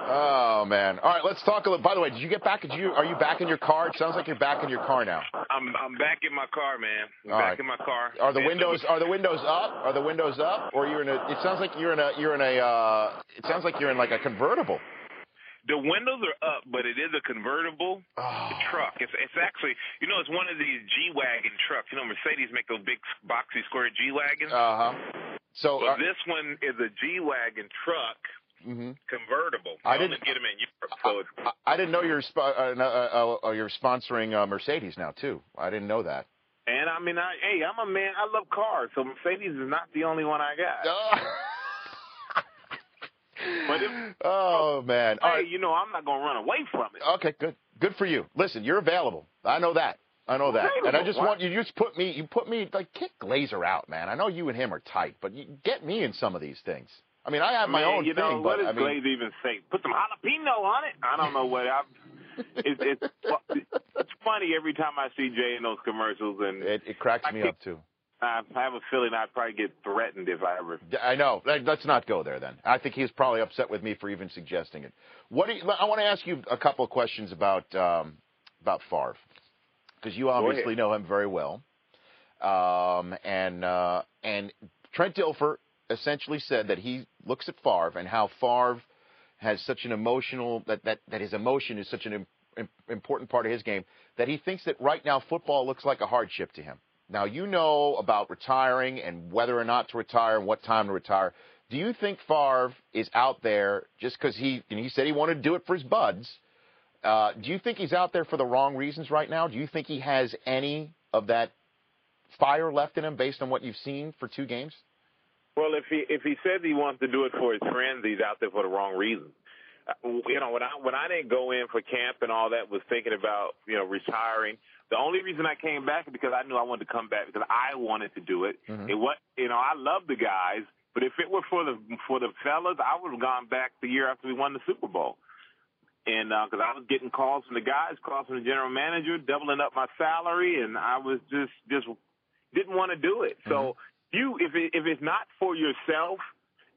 Oh man! All right, let's talk a little. By the way, did you get back? Did you? Are you back in your car? It sounds like you're back in your car now. I'm I'm back in my car, man. I'm All back right. in my car. Are the And windows are the windows up? Are the windows up? Or you're in a? It sounds like you're in a. You're in a. Uh, it sounds like you're in like a convertible. The windows are up, but it is a convertible Oh. truck. It's it's actually you know it's one of these G wagon trucks. You know Mercedes make those big boxy square G wagons. Uh huh. So. So uh, this one is a G wagon truck mhm. convertible. I didn't- get them in Europe, so I, I didn't know you're spo- uh, uh, uh, uh, you're sponsoring uh, Mercedes now too. I didn't know that. And I mean, I, hey, I'm a man. I love cars, so Mercedes is not the only one I got. But if, Oh man! Hey, right. you know, I'm not gonna run away from it. Okay, good. Good for you. Listen, you're available. I know that. I know that. And I just want you just put me. You put me like kick Glazer out, man. I know you and him are tight, but you get me in some of these things. I mean, I have my Man, own you know, thing, what but does I mean, Glaze even say? Put some jalapeno on it. I don't know what. I, it's, it's it's funny every time I see Jay in those commercials, and it, it cracks I me keep- up too. I have a feeling I'd probably get threatened if I ever. I know. Let- Let's not go there then. I think he's probably upset with me for even suggesting it. What do you, I want to ask you a couple of questions about um, about Favre because you obviously know him very well. Um, and uh, and Trent Dilfer essentially said that he looks at Favre and how Favre has such an emotional that that, that his emotion is such an im, im, important part of his game that he thinks that right now football looks like a hardship to him. Now you know about retiring and whether or not to retire and what time to retire. Do you think Favre is out there just because he and he said he wanted to do it for his buds? Uh, do you think he's out there for the wrong reasons right now? Do you think he has any of that fire left in him based on what you've seen for two games? Well, if he if he says he wants to do it for his friends, he's out there for the wrong reason. Uh, You know, when I when I didn't go in for camp and all that, was thinking about you know retiring. The only reason I came back is because I knew I wanted to come back because I wanted to do it. Mhm. It was you know I love the guys, but if it were for the for the fellas, I would have gone back the year after we won the Super Bowl. And because I was getting calls from the guys, calls from the general manager, doubling up my salary, and I was just just didn't want to do it. So you, if it, if it's not for yourself,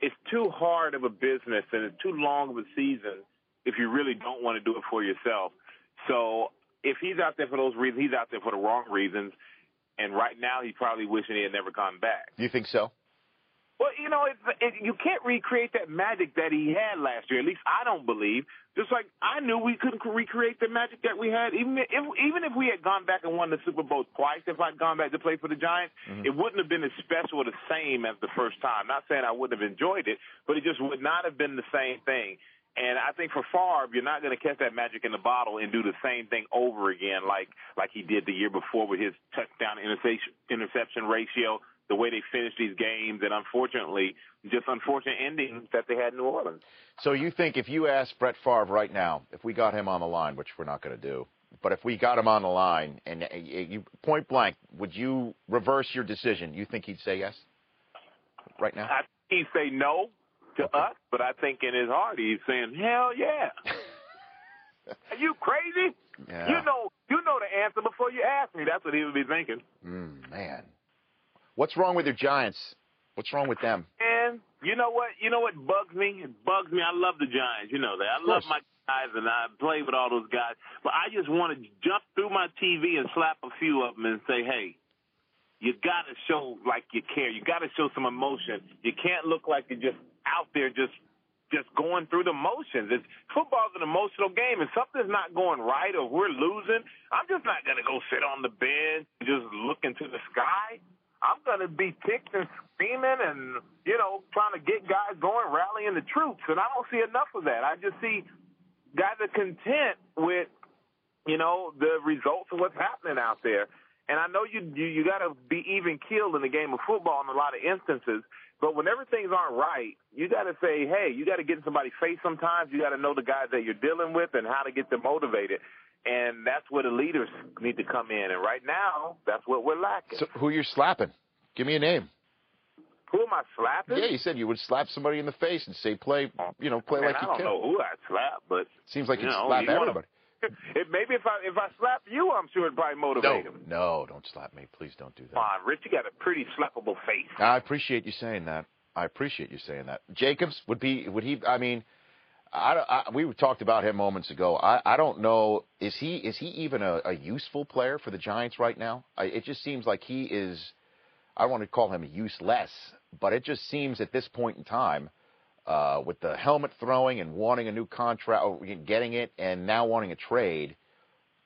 it's too hard of a business and it's too long of a season if you really don't want to do it for yourself. So if he's out there for those reasons, he's out there for the wrong reasons. And right now, he's probably wishing he had never gone back. You think so? Well, you know, it's, it, you can't recreate that magic that he had last year. At least I don't believe. Just like I knew we couldn't recreate the magic that we had, even if even if we had gone back and won the Super Bowl twice. If I'd gone back to play for the Giants, mm-hmm. it wouldn't have been as special or the same as the first time. Not saying I wouldn't have enjoyed it, but it just would not have been the same thing. And I think for Favre, you're not going to catch that magic in the bottle and do the same thing over again, like like he did the year before with his touchdown interception interception ratio, the way they finished these games, and unfortunately, just unfortunate endings that they had in New Orleans. So you think if you ask Brett Favre right now, if we got him on the line, which we're not going to do, but if we got him on the line and uh, you point blank, would you reverse your decision? You think he'd say yes right now? I think he'd say no to us, but I think in his heart he's saying, "Hell yeah." Are you crazy? Yeah. You know, you know the answer before you ask me. That's what he would be thinking. Mm, man, what's wrong with your Giants? What's wrong with them? And you know what? You know what bugs me? It bugs me. I love the Giants. You know that. I love my guys, and I play with all those guys. But I just want to jump through my TV and slap a few of them and say, "Hey, you got to show like you care. You got to show some emotion. You can't look like you're just out there just." Just going through the motions. It's football's an emotional game, and something's not going right, or we're losing. I'm just not gonna go sit on the bench and just look into the sky. I'm to be ticked and screaming and, you know, trying to get guys going, rallying the troops. And I don't see enough of that. I just see guys are content with, you know, the results of what's happening out there. And I know you you, you got to be even keeled in the game of football in a lot of instances. But whenever things aren't right, you got to say, hey, you got to get in somebody's face sometimes. You got to know the guys that you're dealing with and how to get them motivated. And that's where the leaders need to come in. And right now, that's what we're lacking. So who you're slapping? Give me a name. Who am I slapping? Yeah, you said you would slap somebody in the face and say, "Play, you know, play Man, like I you don't care." know who I slap, but Seems like you you'd know, slap you wanna- maybe if I if I slap you, I'm sure it'd probably motivate him. No, don't slap me. Please don't do that. Come on, Rich, you got a pretty slappable face. I appreciate you saying that. I appreciate you saying that. Jacobs would be would he? I mean, I, I we talked about him moments ago. I I don't know. Is he is he even a, a useful player for the Giants right now? I, it just seems like he is. I don't want to call him useless, but it just seems at this point in time, uh, with the helmet throwing and wanting a new contract, getting it, and now wanting a trade.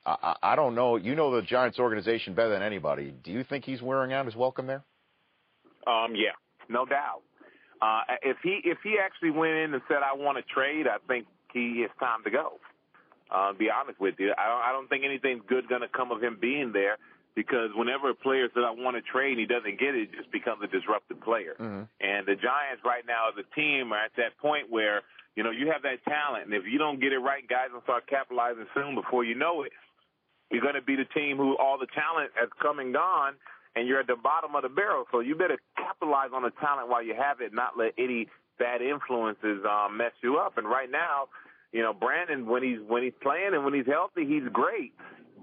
I, I I don't know. You know the Giants organization better than anybody. Do you think he's wearing out his welcome there? Um, yeah, no doubt. Uh, if he if he actually went in and said I want to trade, I think he it's time to go. Uh, be honest with you, I don't, I don't think anything's good going to come of him being there because whenever a player says I want to trade and he doesn't get it, it just becomes a disruptive player. And the Giants right now as a team are at that point where, you know, you have that talent and if you don't get it right, guys will start capitalizing soon before you know it. You're going to be the team who all the talent has come and gone and you're at the bottom of the barrel. So you better capitalize on the talent while you have it, not let any bad influences um, mess you up. And right now, you know, Brandon, when he's when he's playing and when he's healthy, he's great.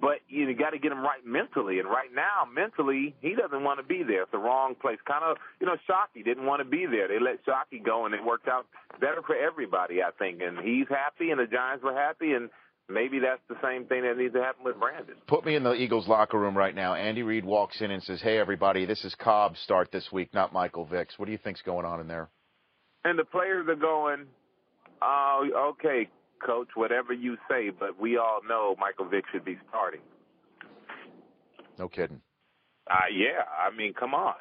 But you got to get him right mentally. And right now, mentally, he doesn't want to be there. It's the wrong place. Kind of, you know, Shockey didn't want to be there. They let Shockey go, and it worked out better for everybody, I think. And he's happy, and the Giants were happy, and maybe that's the same thing that needs to happen with Brandon. Put me in the Eagles locker room right now. Andy Reid walks in and says, "Hey, everybody, this is Kolb start this week, not Michael Vicks. What do you think's going on in there?" And the players are going, oh, okay, coach, whatever you say, but we all know Michael Vick should be starting. No kidding. Uh, yeah, I mean, come on.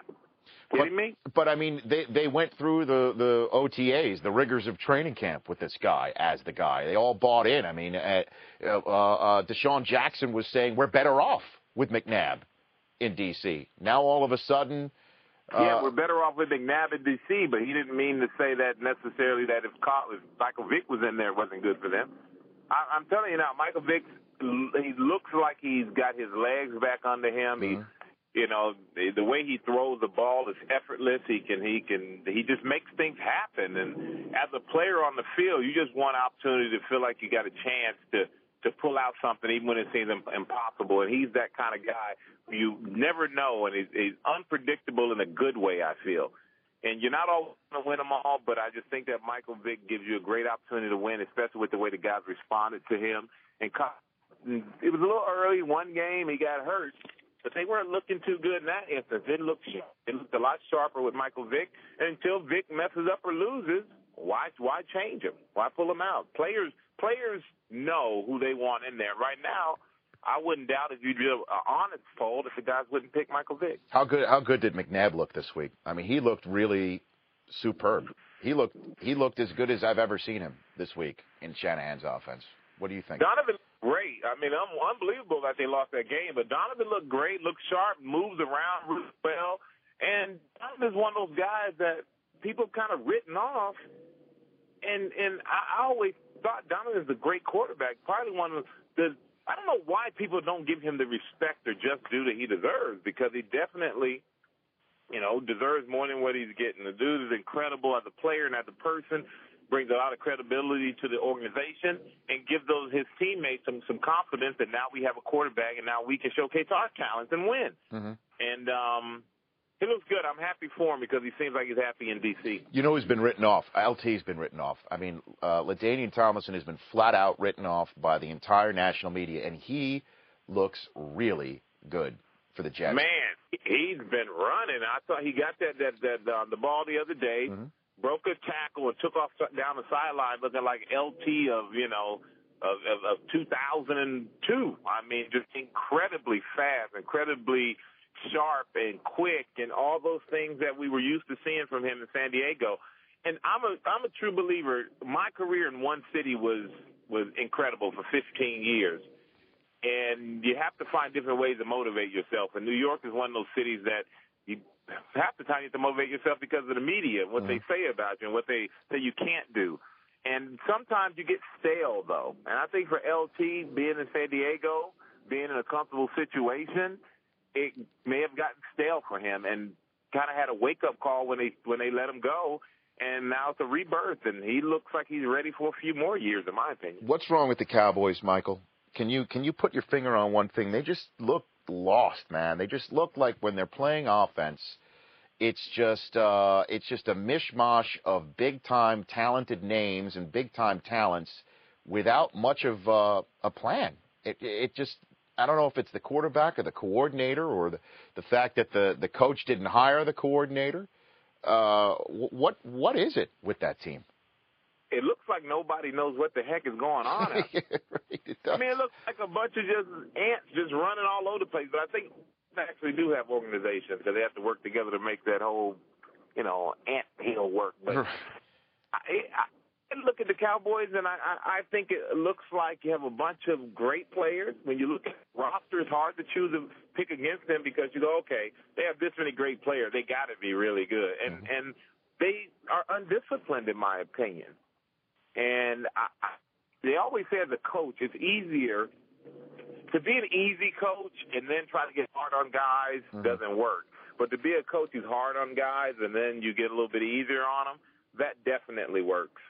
Kidding me? But I mean, they they went through the the OTAs, the rigors of training camp with this guy as the guy. They all bought in. I mean, uh, uh, uh, DeSean Jackson was saying we're better off with McNabb. in D.C. Now all of a sudden, yeah, uh, we're better off with McNabb in D.C., but he didn't mean to say that necessarily that if, if Michael Vick was in there, it wasn't good for them. I, I'm telling you now, Michael Vick, he looks like he's got his legs back under him. He, you know, the, the way he throws the ball is effortless. He can, he can, he just makes things happen. And as a player on the field, you just want opportunity to feel like you got a chance to to pull out something even when it seems impossible. And he's that kind of guy you never know, and he's, he's unpredictable in a good way. I feel. And you're not always going to win them all, but I just think that Michael Vick gives you a great opportunity to win, especially with the way the guys responded to him. And it was a little early. One game he got hurt, but they weren't looking too good in that instance. It looked it looked a lot sharper with Michael Vick. And until Vick messes up or loses, why why change him? Why pull him out? Players players know who they want in there. Right now, I wouldn't doubt if you did an uh, honest poll if the guys wouldn't pick Michael Vick. how good how good did McNabb look this week? I mean, he looked really superb. He looked he looked as good as I've ever seen him this week in Shanahan's offense. What do you think? Donovan looked great. I mean, un- unbelievable that they lost that game, but Donovan looked great, looked sharp, moves around really well, and Donovan's one of those guys that people kind of written off. And and I, I always thought Donovan's a great quarterback, probably one of the. I don't know why people don't give him the respect or just due that he deserves because he definitely you know, deserves more than what he's getting. The dude is incredible as a player and as a person, brings a lot of credibility to the organization, and gives those his teammates some some confidence that now we have a quarterback and now we can showcase our talents and win. Mm-hmm. And um, he looks good. I'm happy for him because he seems like he's happy in DC. You know who's been written off? LT's been written off. I mean, uh, LaDainian Tomlinson has been flat out written off by the entire national media, and he looks really good for the Jets. Man, he's been running. I thought he got that that that uh, the ball the other day, broke a tackle and took off down the sideline, looking like LT of you know of, of, of 2002. I mean, just incredibly fast, incredibly sharp and quick, and all those things that we were used to seeing from him in San Diego. And I'm a I'm a true believer. My career in one city was was incredible for 15 years and you have to find different ways to motivate yourself. And New York is one of those cities that you half the time you have to motivate yourself because of the media, what they mm-hmm. say about you, and what they say you can't do. And sometimes you get stale though. And I think for LT being in San Diego, being in a comfortable situation, it may have gotten stale for him and kind of had a wake up call when they when they let him go. And now it's a rebirth, and he looks like he's ready for a few more years, in my opinion. What's wrong with the Cowboys, Michael? Can you can you put your finger on one thing? They just look lost, man. They just look like when they're playing offense, it's just uh, it's just a mishmash of big time talented names and big time talents without much of uh, a plan. It it just I don't know if it's the quarterback or the coordinator or the the fact that the the coach didn't hire the coordinator. Uh, what what is it with that team? It looks like nobody knows what the heck is going on. out there. I mean, it looks like a bunch of just ants just running all over the place. But I think they actually do have organizations because they have to work together to make that whole, you know, ant hill work. But I, I, I look at the Cowboys and I, I, I think it looks like you have a bunch of great players. When you look at the roster, it's hard to choose and pick against them because you go, okay, they have this many great players. They got to be really good. And mm-hmm. and they are undisciplined, in my opinion. And I, I, they always say as a coach, it's easier to be an easy coach and then try to get hard on guys mm-hmm. doesn't work. But to be a coach who's hard on guys and then you get a little bit easier on them, that definitely works.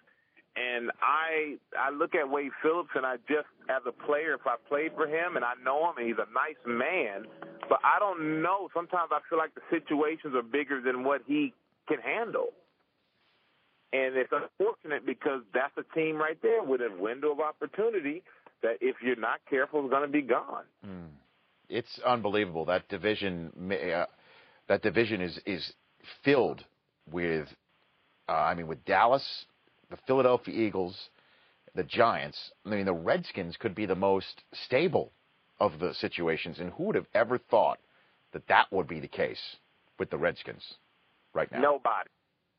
And I I look at Wade Phillips and I just as a player, if I played for him and I know him and he's a nice man, but I don't know. Sometimes I feel like the situations are bigger than what he can handle. And it's unfortunate because that's a team right there with a window of opportunity that if you're not careful is going to be gone. It's unbelievable that division. Uh, that division is is filled with. Uh, I mean, with Dallas, the Philadelphia Eagles, the Giants. I mean, the Redskins could be the most stable of the situations, and who would have ever thought that that would be the case with the Redskins right now? Nobody.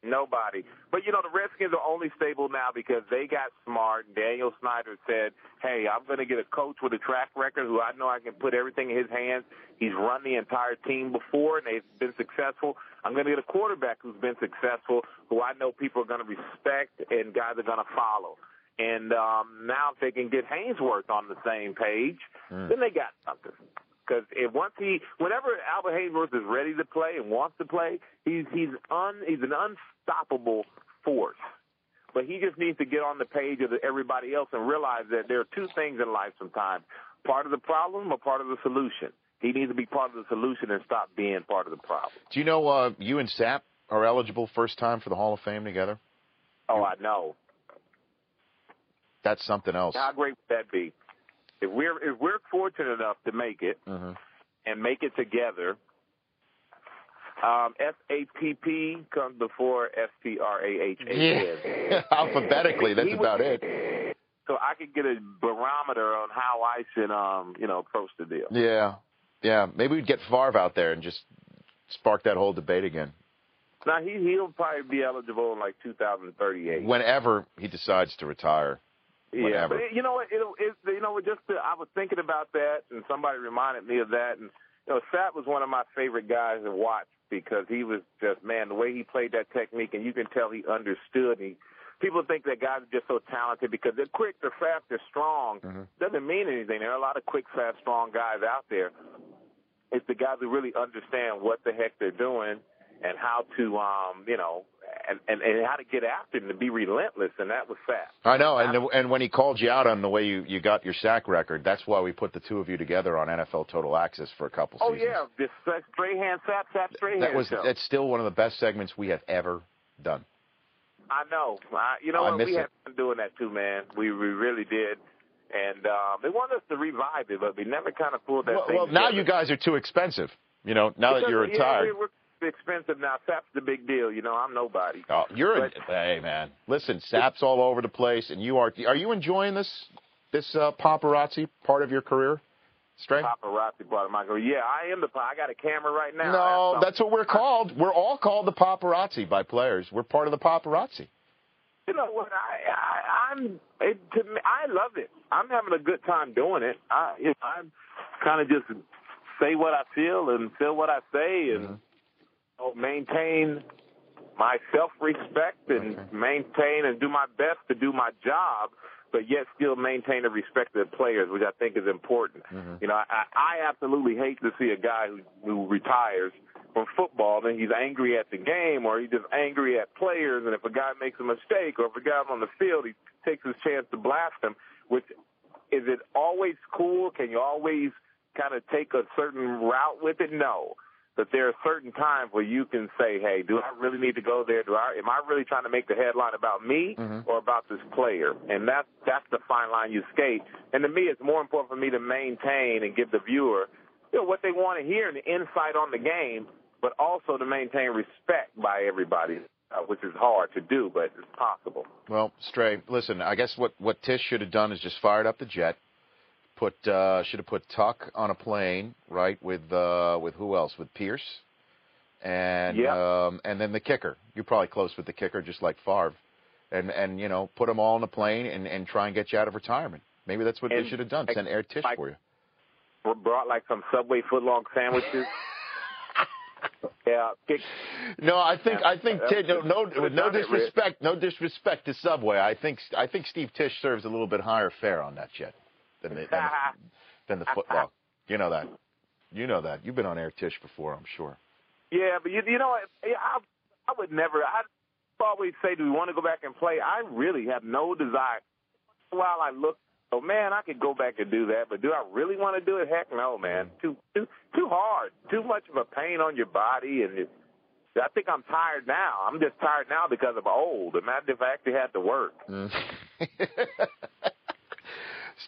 Nobody. But you know, the Redskins are only stable now because they got smart. Daniel Snyder said, "Hey, I'm going to get a coach with a track record who I know I can put everything in his hands. He's run the entire team before and they've been successful. I'm going to get a quarterback who's been successful, who I know people are going to respect and guys are going to follow." And um, now, if they can get Haynesworth on the same page, Mm. then they got something. Because if once he, whenever Albert Haynesworth is ready to play and wants to play, he's he's un he's an unstoppable force. But he just needs to get on the page of everybody else and realize that there are two things in life sometimes: part of the problem or part of the solution. He needs to be part of the solution and stop being part of the problem. Do you know uh, you and Sapp are eligible first time for the Hall of Fame together? Oh, I know. That's something else. How great would that be? If we're if we're fortunate enough to make it Mhm. and make it together, um, S A P P comes before S T R A H A. Yeah, alphabetically, that's would- about it. So I could get a barometer on how I should, um, you know, approach the deal. Yeah, yeah. Maybe we'd get Favre out there and just spark that whole debate again. Now he he'll probably be eligible in like 2038. Whenever he decides to retire. Yeah, but you know what? It, it, you know, just to, I was thinking about that, and somebody reminded me of that. And you know, Sapp was one of my favorite guys to watch because he was just man, the way he played that technique, and you can tell he understood. He, people think that guys are just so talented because they're quick, they're fast, they're strong. Doesn't mean anything. There are a lot of quick, fast, strong guys out there. It's the guys who really understand what the heck they're doing and how to, um, you know, and, and, and how to get after them to be relentless. And that was Sapp. I know, and and when he called you out on the way you, you got your sack record, that's why we put the two of you together on NFL Total Access for a couple seasons. Oh seasons. yeah, this uh, Strahan Sapp Sapp Strahan That was show. that's still one of the best segments we have ever done. I know. I, you know I what? We it. have been doing that too, man. We we really did. And um, they wanted us to revive it, but we never kind of pulled that Well, thing. well, now you guys are too expensive. You know, now that you're retired. we- we're expensive now. Sapp's the big deal. You know, I'm nobody. Oh, you're a, hey man. Listen, Sapp's all over the place, and you are. Are you enjoying this this uh, paparazzi part of your career, Stray? Paparazzi part of my career. Yeah, I am the. I got a camera right now. No, That's what we're called. We're all called the paparazzi by players. We're part of the paparazzi. You know what? I, I I'm it, to me, I love it. I'm having a good time doing it. I you know, I'm kind of just say what I feel and feel what I say and know, maintain my self-respect and maintain and do my best to do my job, but yet still maintain the respect of the players, which I think is important. Mm-hmm. You know, I, I absolutely hate to see a guy who, who retires from football and he's angry at the game or he's just angry at players. And if a guy makes a mistake or if a guy's on the field, he takes his chance to blast him. Which is it always cool? Can you always kind of take a certain route with it? No. But there are certain times where you can say, "Hey, do I really need to go there? Do I am I really trying to make the headline about me or about this player?" And that's that's the fine line you skate. And to me, it's more important for me to maintain and give the viewer, you know, what they want to hear and the insight on the game, but also to maintain respect by everybody, uh, which is hard to do, but it's possible. Well, Stray, listen. I guess what what Tisch should have done is just fired up the jet. Put uh, should have put Tuck on a plane, right? With uh, with who else? With Pierce, and Yep. um, and then the kicker. You're probably close with the kicker, just like Favre, and and you know put them all on a plane and and try and get you out of retirement. Maybe that's what And they should have done. Send Air Tisch like- for you. Brought like some Subway footlong sandwiches. yeah, kick, No, I think I think Tisch, no, no no done it, Rich. disrespect, no disrespect to Subway. I think I think Steve Tisch serves a little bit higher fare on that jet than the than the, than the footlong. You know that. You know that. You've been on Air Tisch before, I'm sure. Yeah, but you, you know what? I, I would never. I always say, do we want to go back and play? I really have no desire. While I look, oh man, I could go back and do that, but do I really want to do it? Heck no, man. Too too too hard. Too much of a pain on your body, and it, I think I'm tired now. I'm just tired now because I'm old. Imagine if I actually had to work. Mm.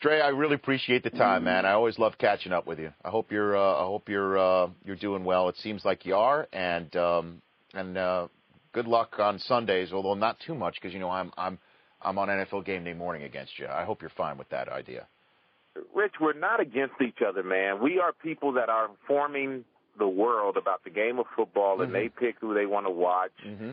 Stray, I really appreciate the time, man. I always love catching up with you. I hope you're uh, I hope you're uh, you're doing well. It seems like you are, and um, and uh, good luck on Sundays. Although not too much, because you know I'm I'm I'm on NFL game day morning against you. I hope you're fine with that idea. Rich, we're not against each other, man. We are people that are informing the world about the game of football, and they pick who they want to watch. Mm-hmm.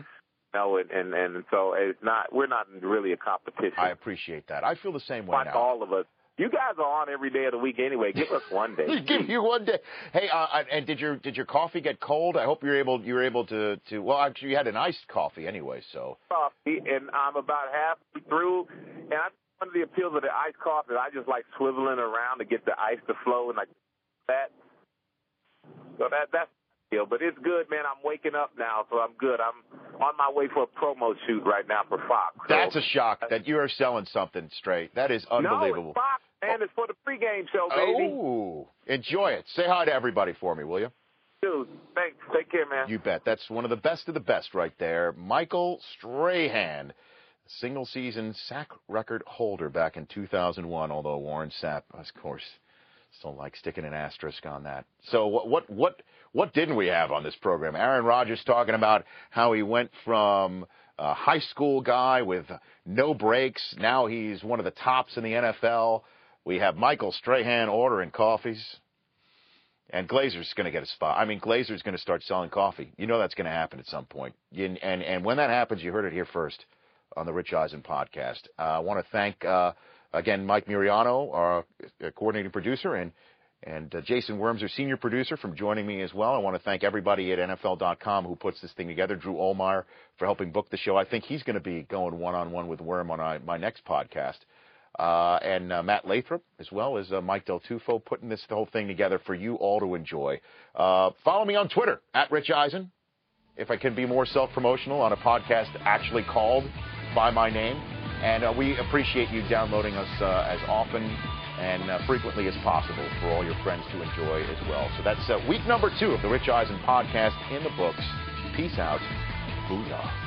know, and, and and so it's not we're not really a competition. I appreciate that. I feel the same way like now. all of us. You guys are on every day of the week anyway. Give us one day. Give you one day. Hey, uh, and did your did your coffee get cold? I hope you're able you were able to to. Well, actually, you had an iced coffee anyway, so. Coffee, and I'm about halfway through, and I, one of the appeals of the iced coffee, I just like swiveling around to get the ice to flow and like that. So that that's deal. But it's good, man. I'm waking up now, so I'm good. I'm on my way for a promo shoot right now for Fox. So, That's a shock that you are selling something straight. That is unbelievable. No, Fox, man. It's for the pregame show, baby. Oh, enjoy it. Say hi to everybody for me, will you? Dude, thanks. Take care, man. You bet. That's one of the best of the best right there. Michael Strahan, single season sack record holder back in 2001, although Warren Sapp, of course, still like sticking an asterisk on that. So what what what what didn't we have on this program? Aaron Rodgers talking about how he went from a high school guy with no breaks, now he's one of the tops in the NFL. We have Michael Strahan ordering coffees. And Glazer's going to get a spot. I mean, Glazer's going to start selling coffee. You know that's going to happen at some point. And, and, and when that happens, you heard it here first on the Rich Eisen podcast. Uh, I want to thank, uh, again, Mike Muriano, our uh, coordinating producer, and, and uh, Jason Worms, our senior producer, from joining me as well. I want to thank everybody at NFL.com who puts this thing together. Drew Olmeyer for helping book the show. I think he's going to be going one on one with Worm on my, my next podcast. Uh, and uh, Matt Lathrop, as well as uh, Mike Del Tufo, putting this whole thing together for you all to enjoy. Uh, follow me on Twitter at Rich Eisen. If I can be more self-promotional on a podcast actually called by my name, and uh, we appreciate you downloading us uh, as often and frequently as possible for all your friends to enjoy as well. So that's week number two of the Rich Eisen podcast in the books. Peace out. Booyah.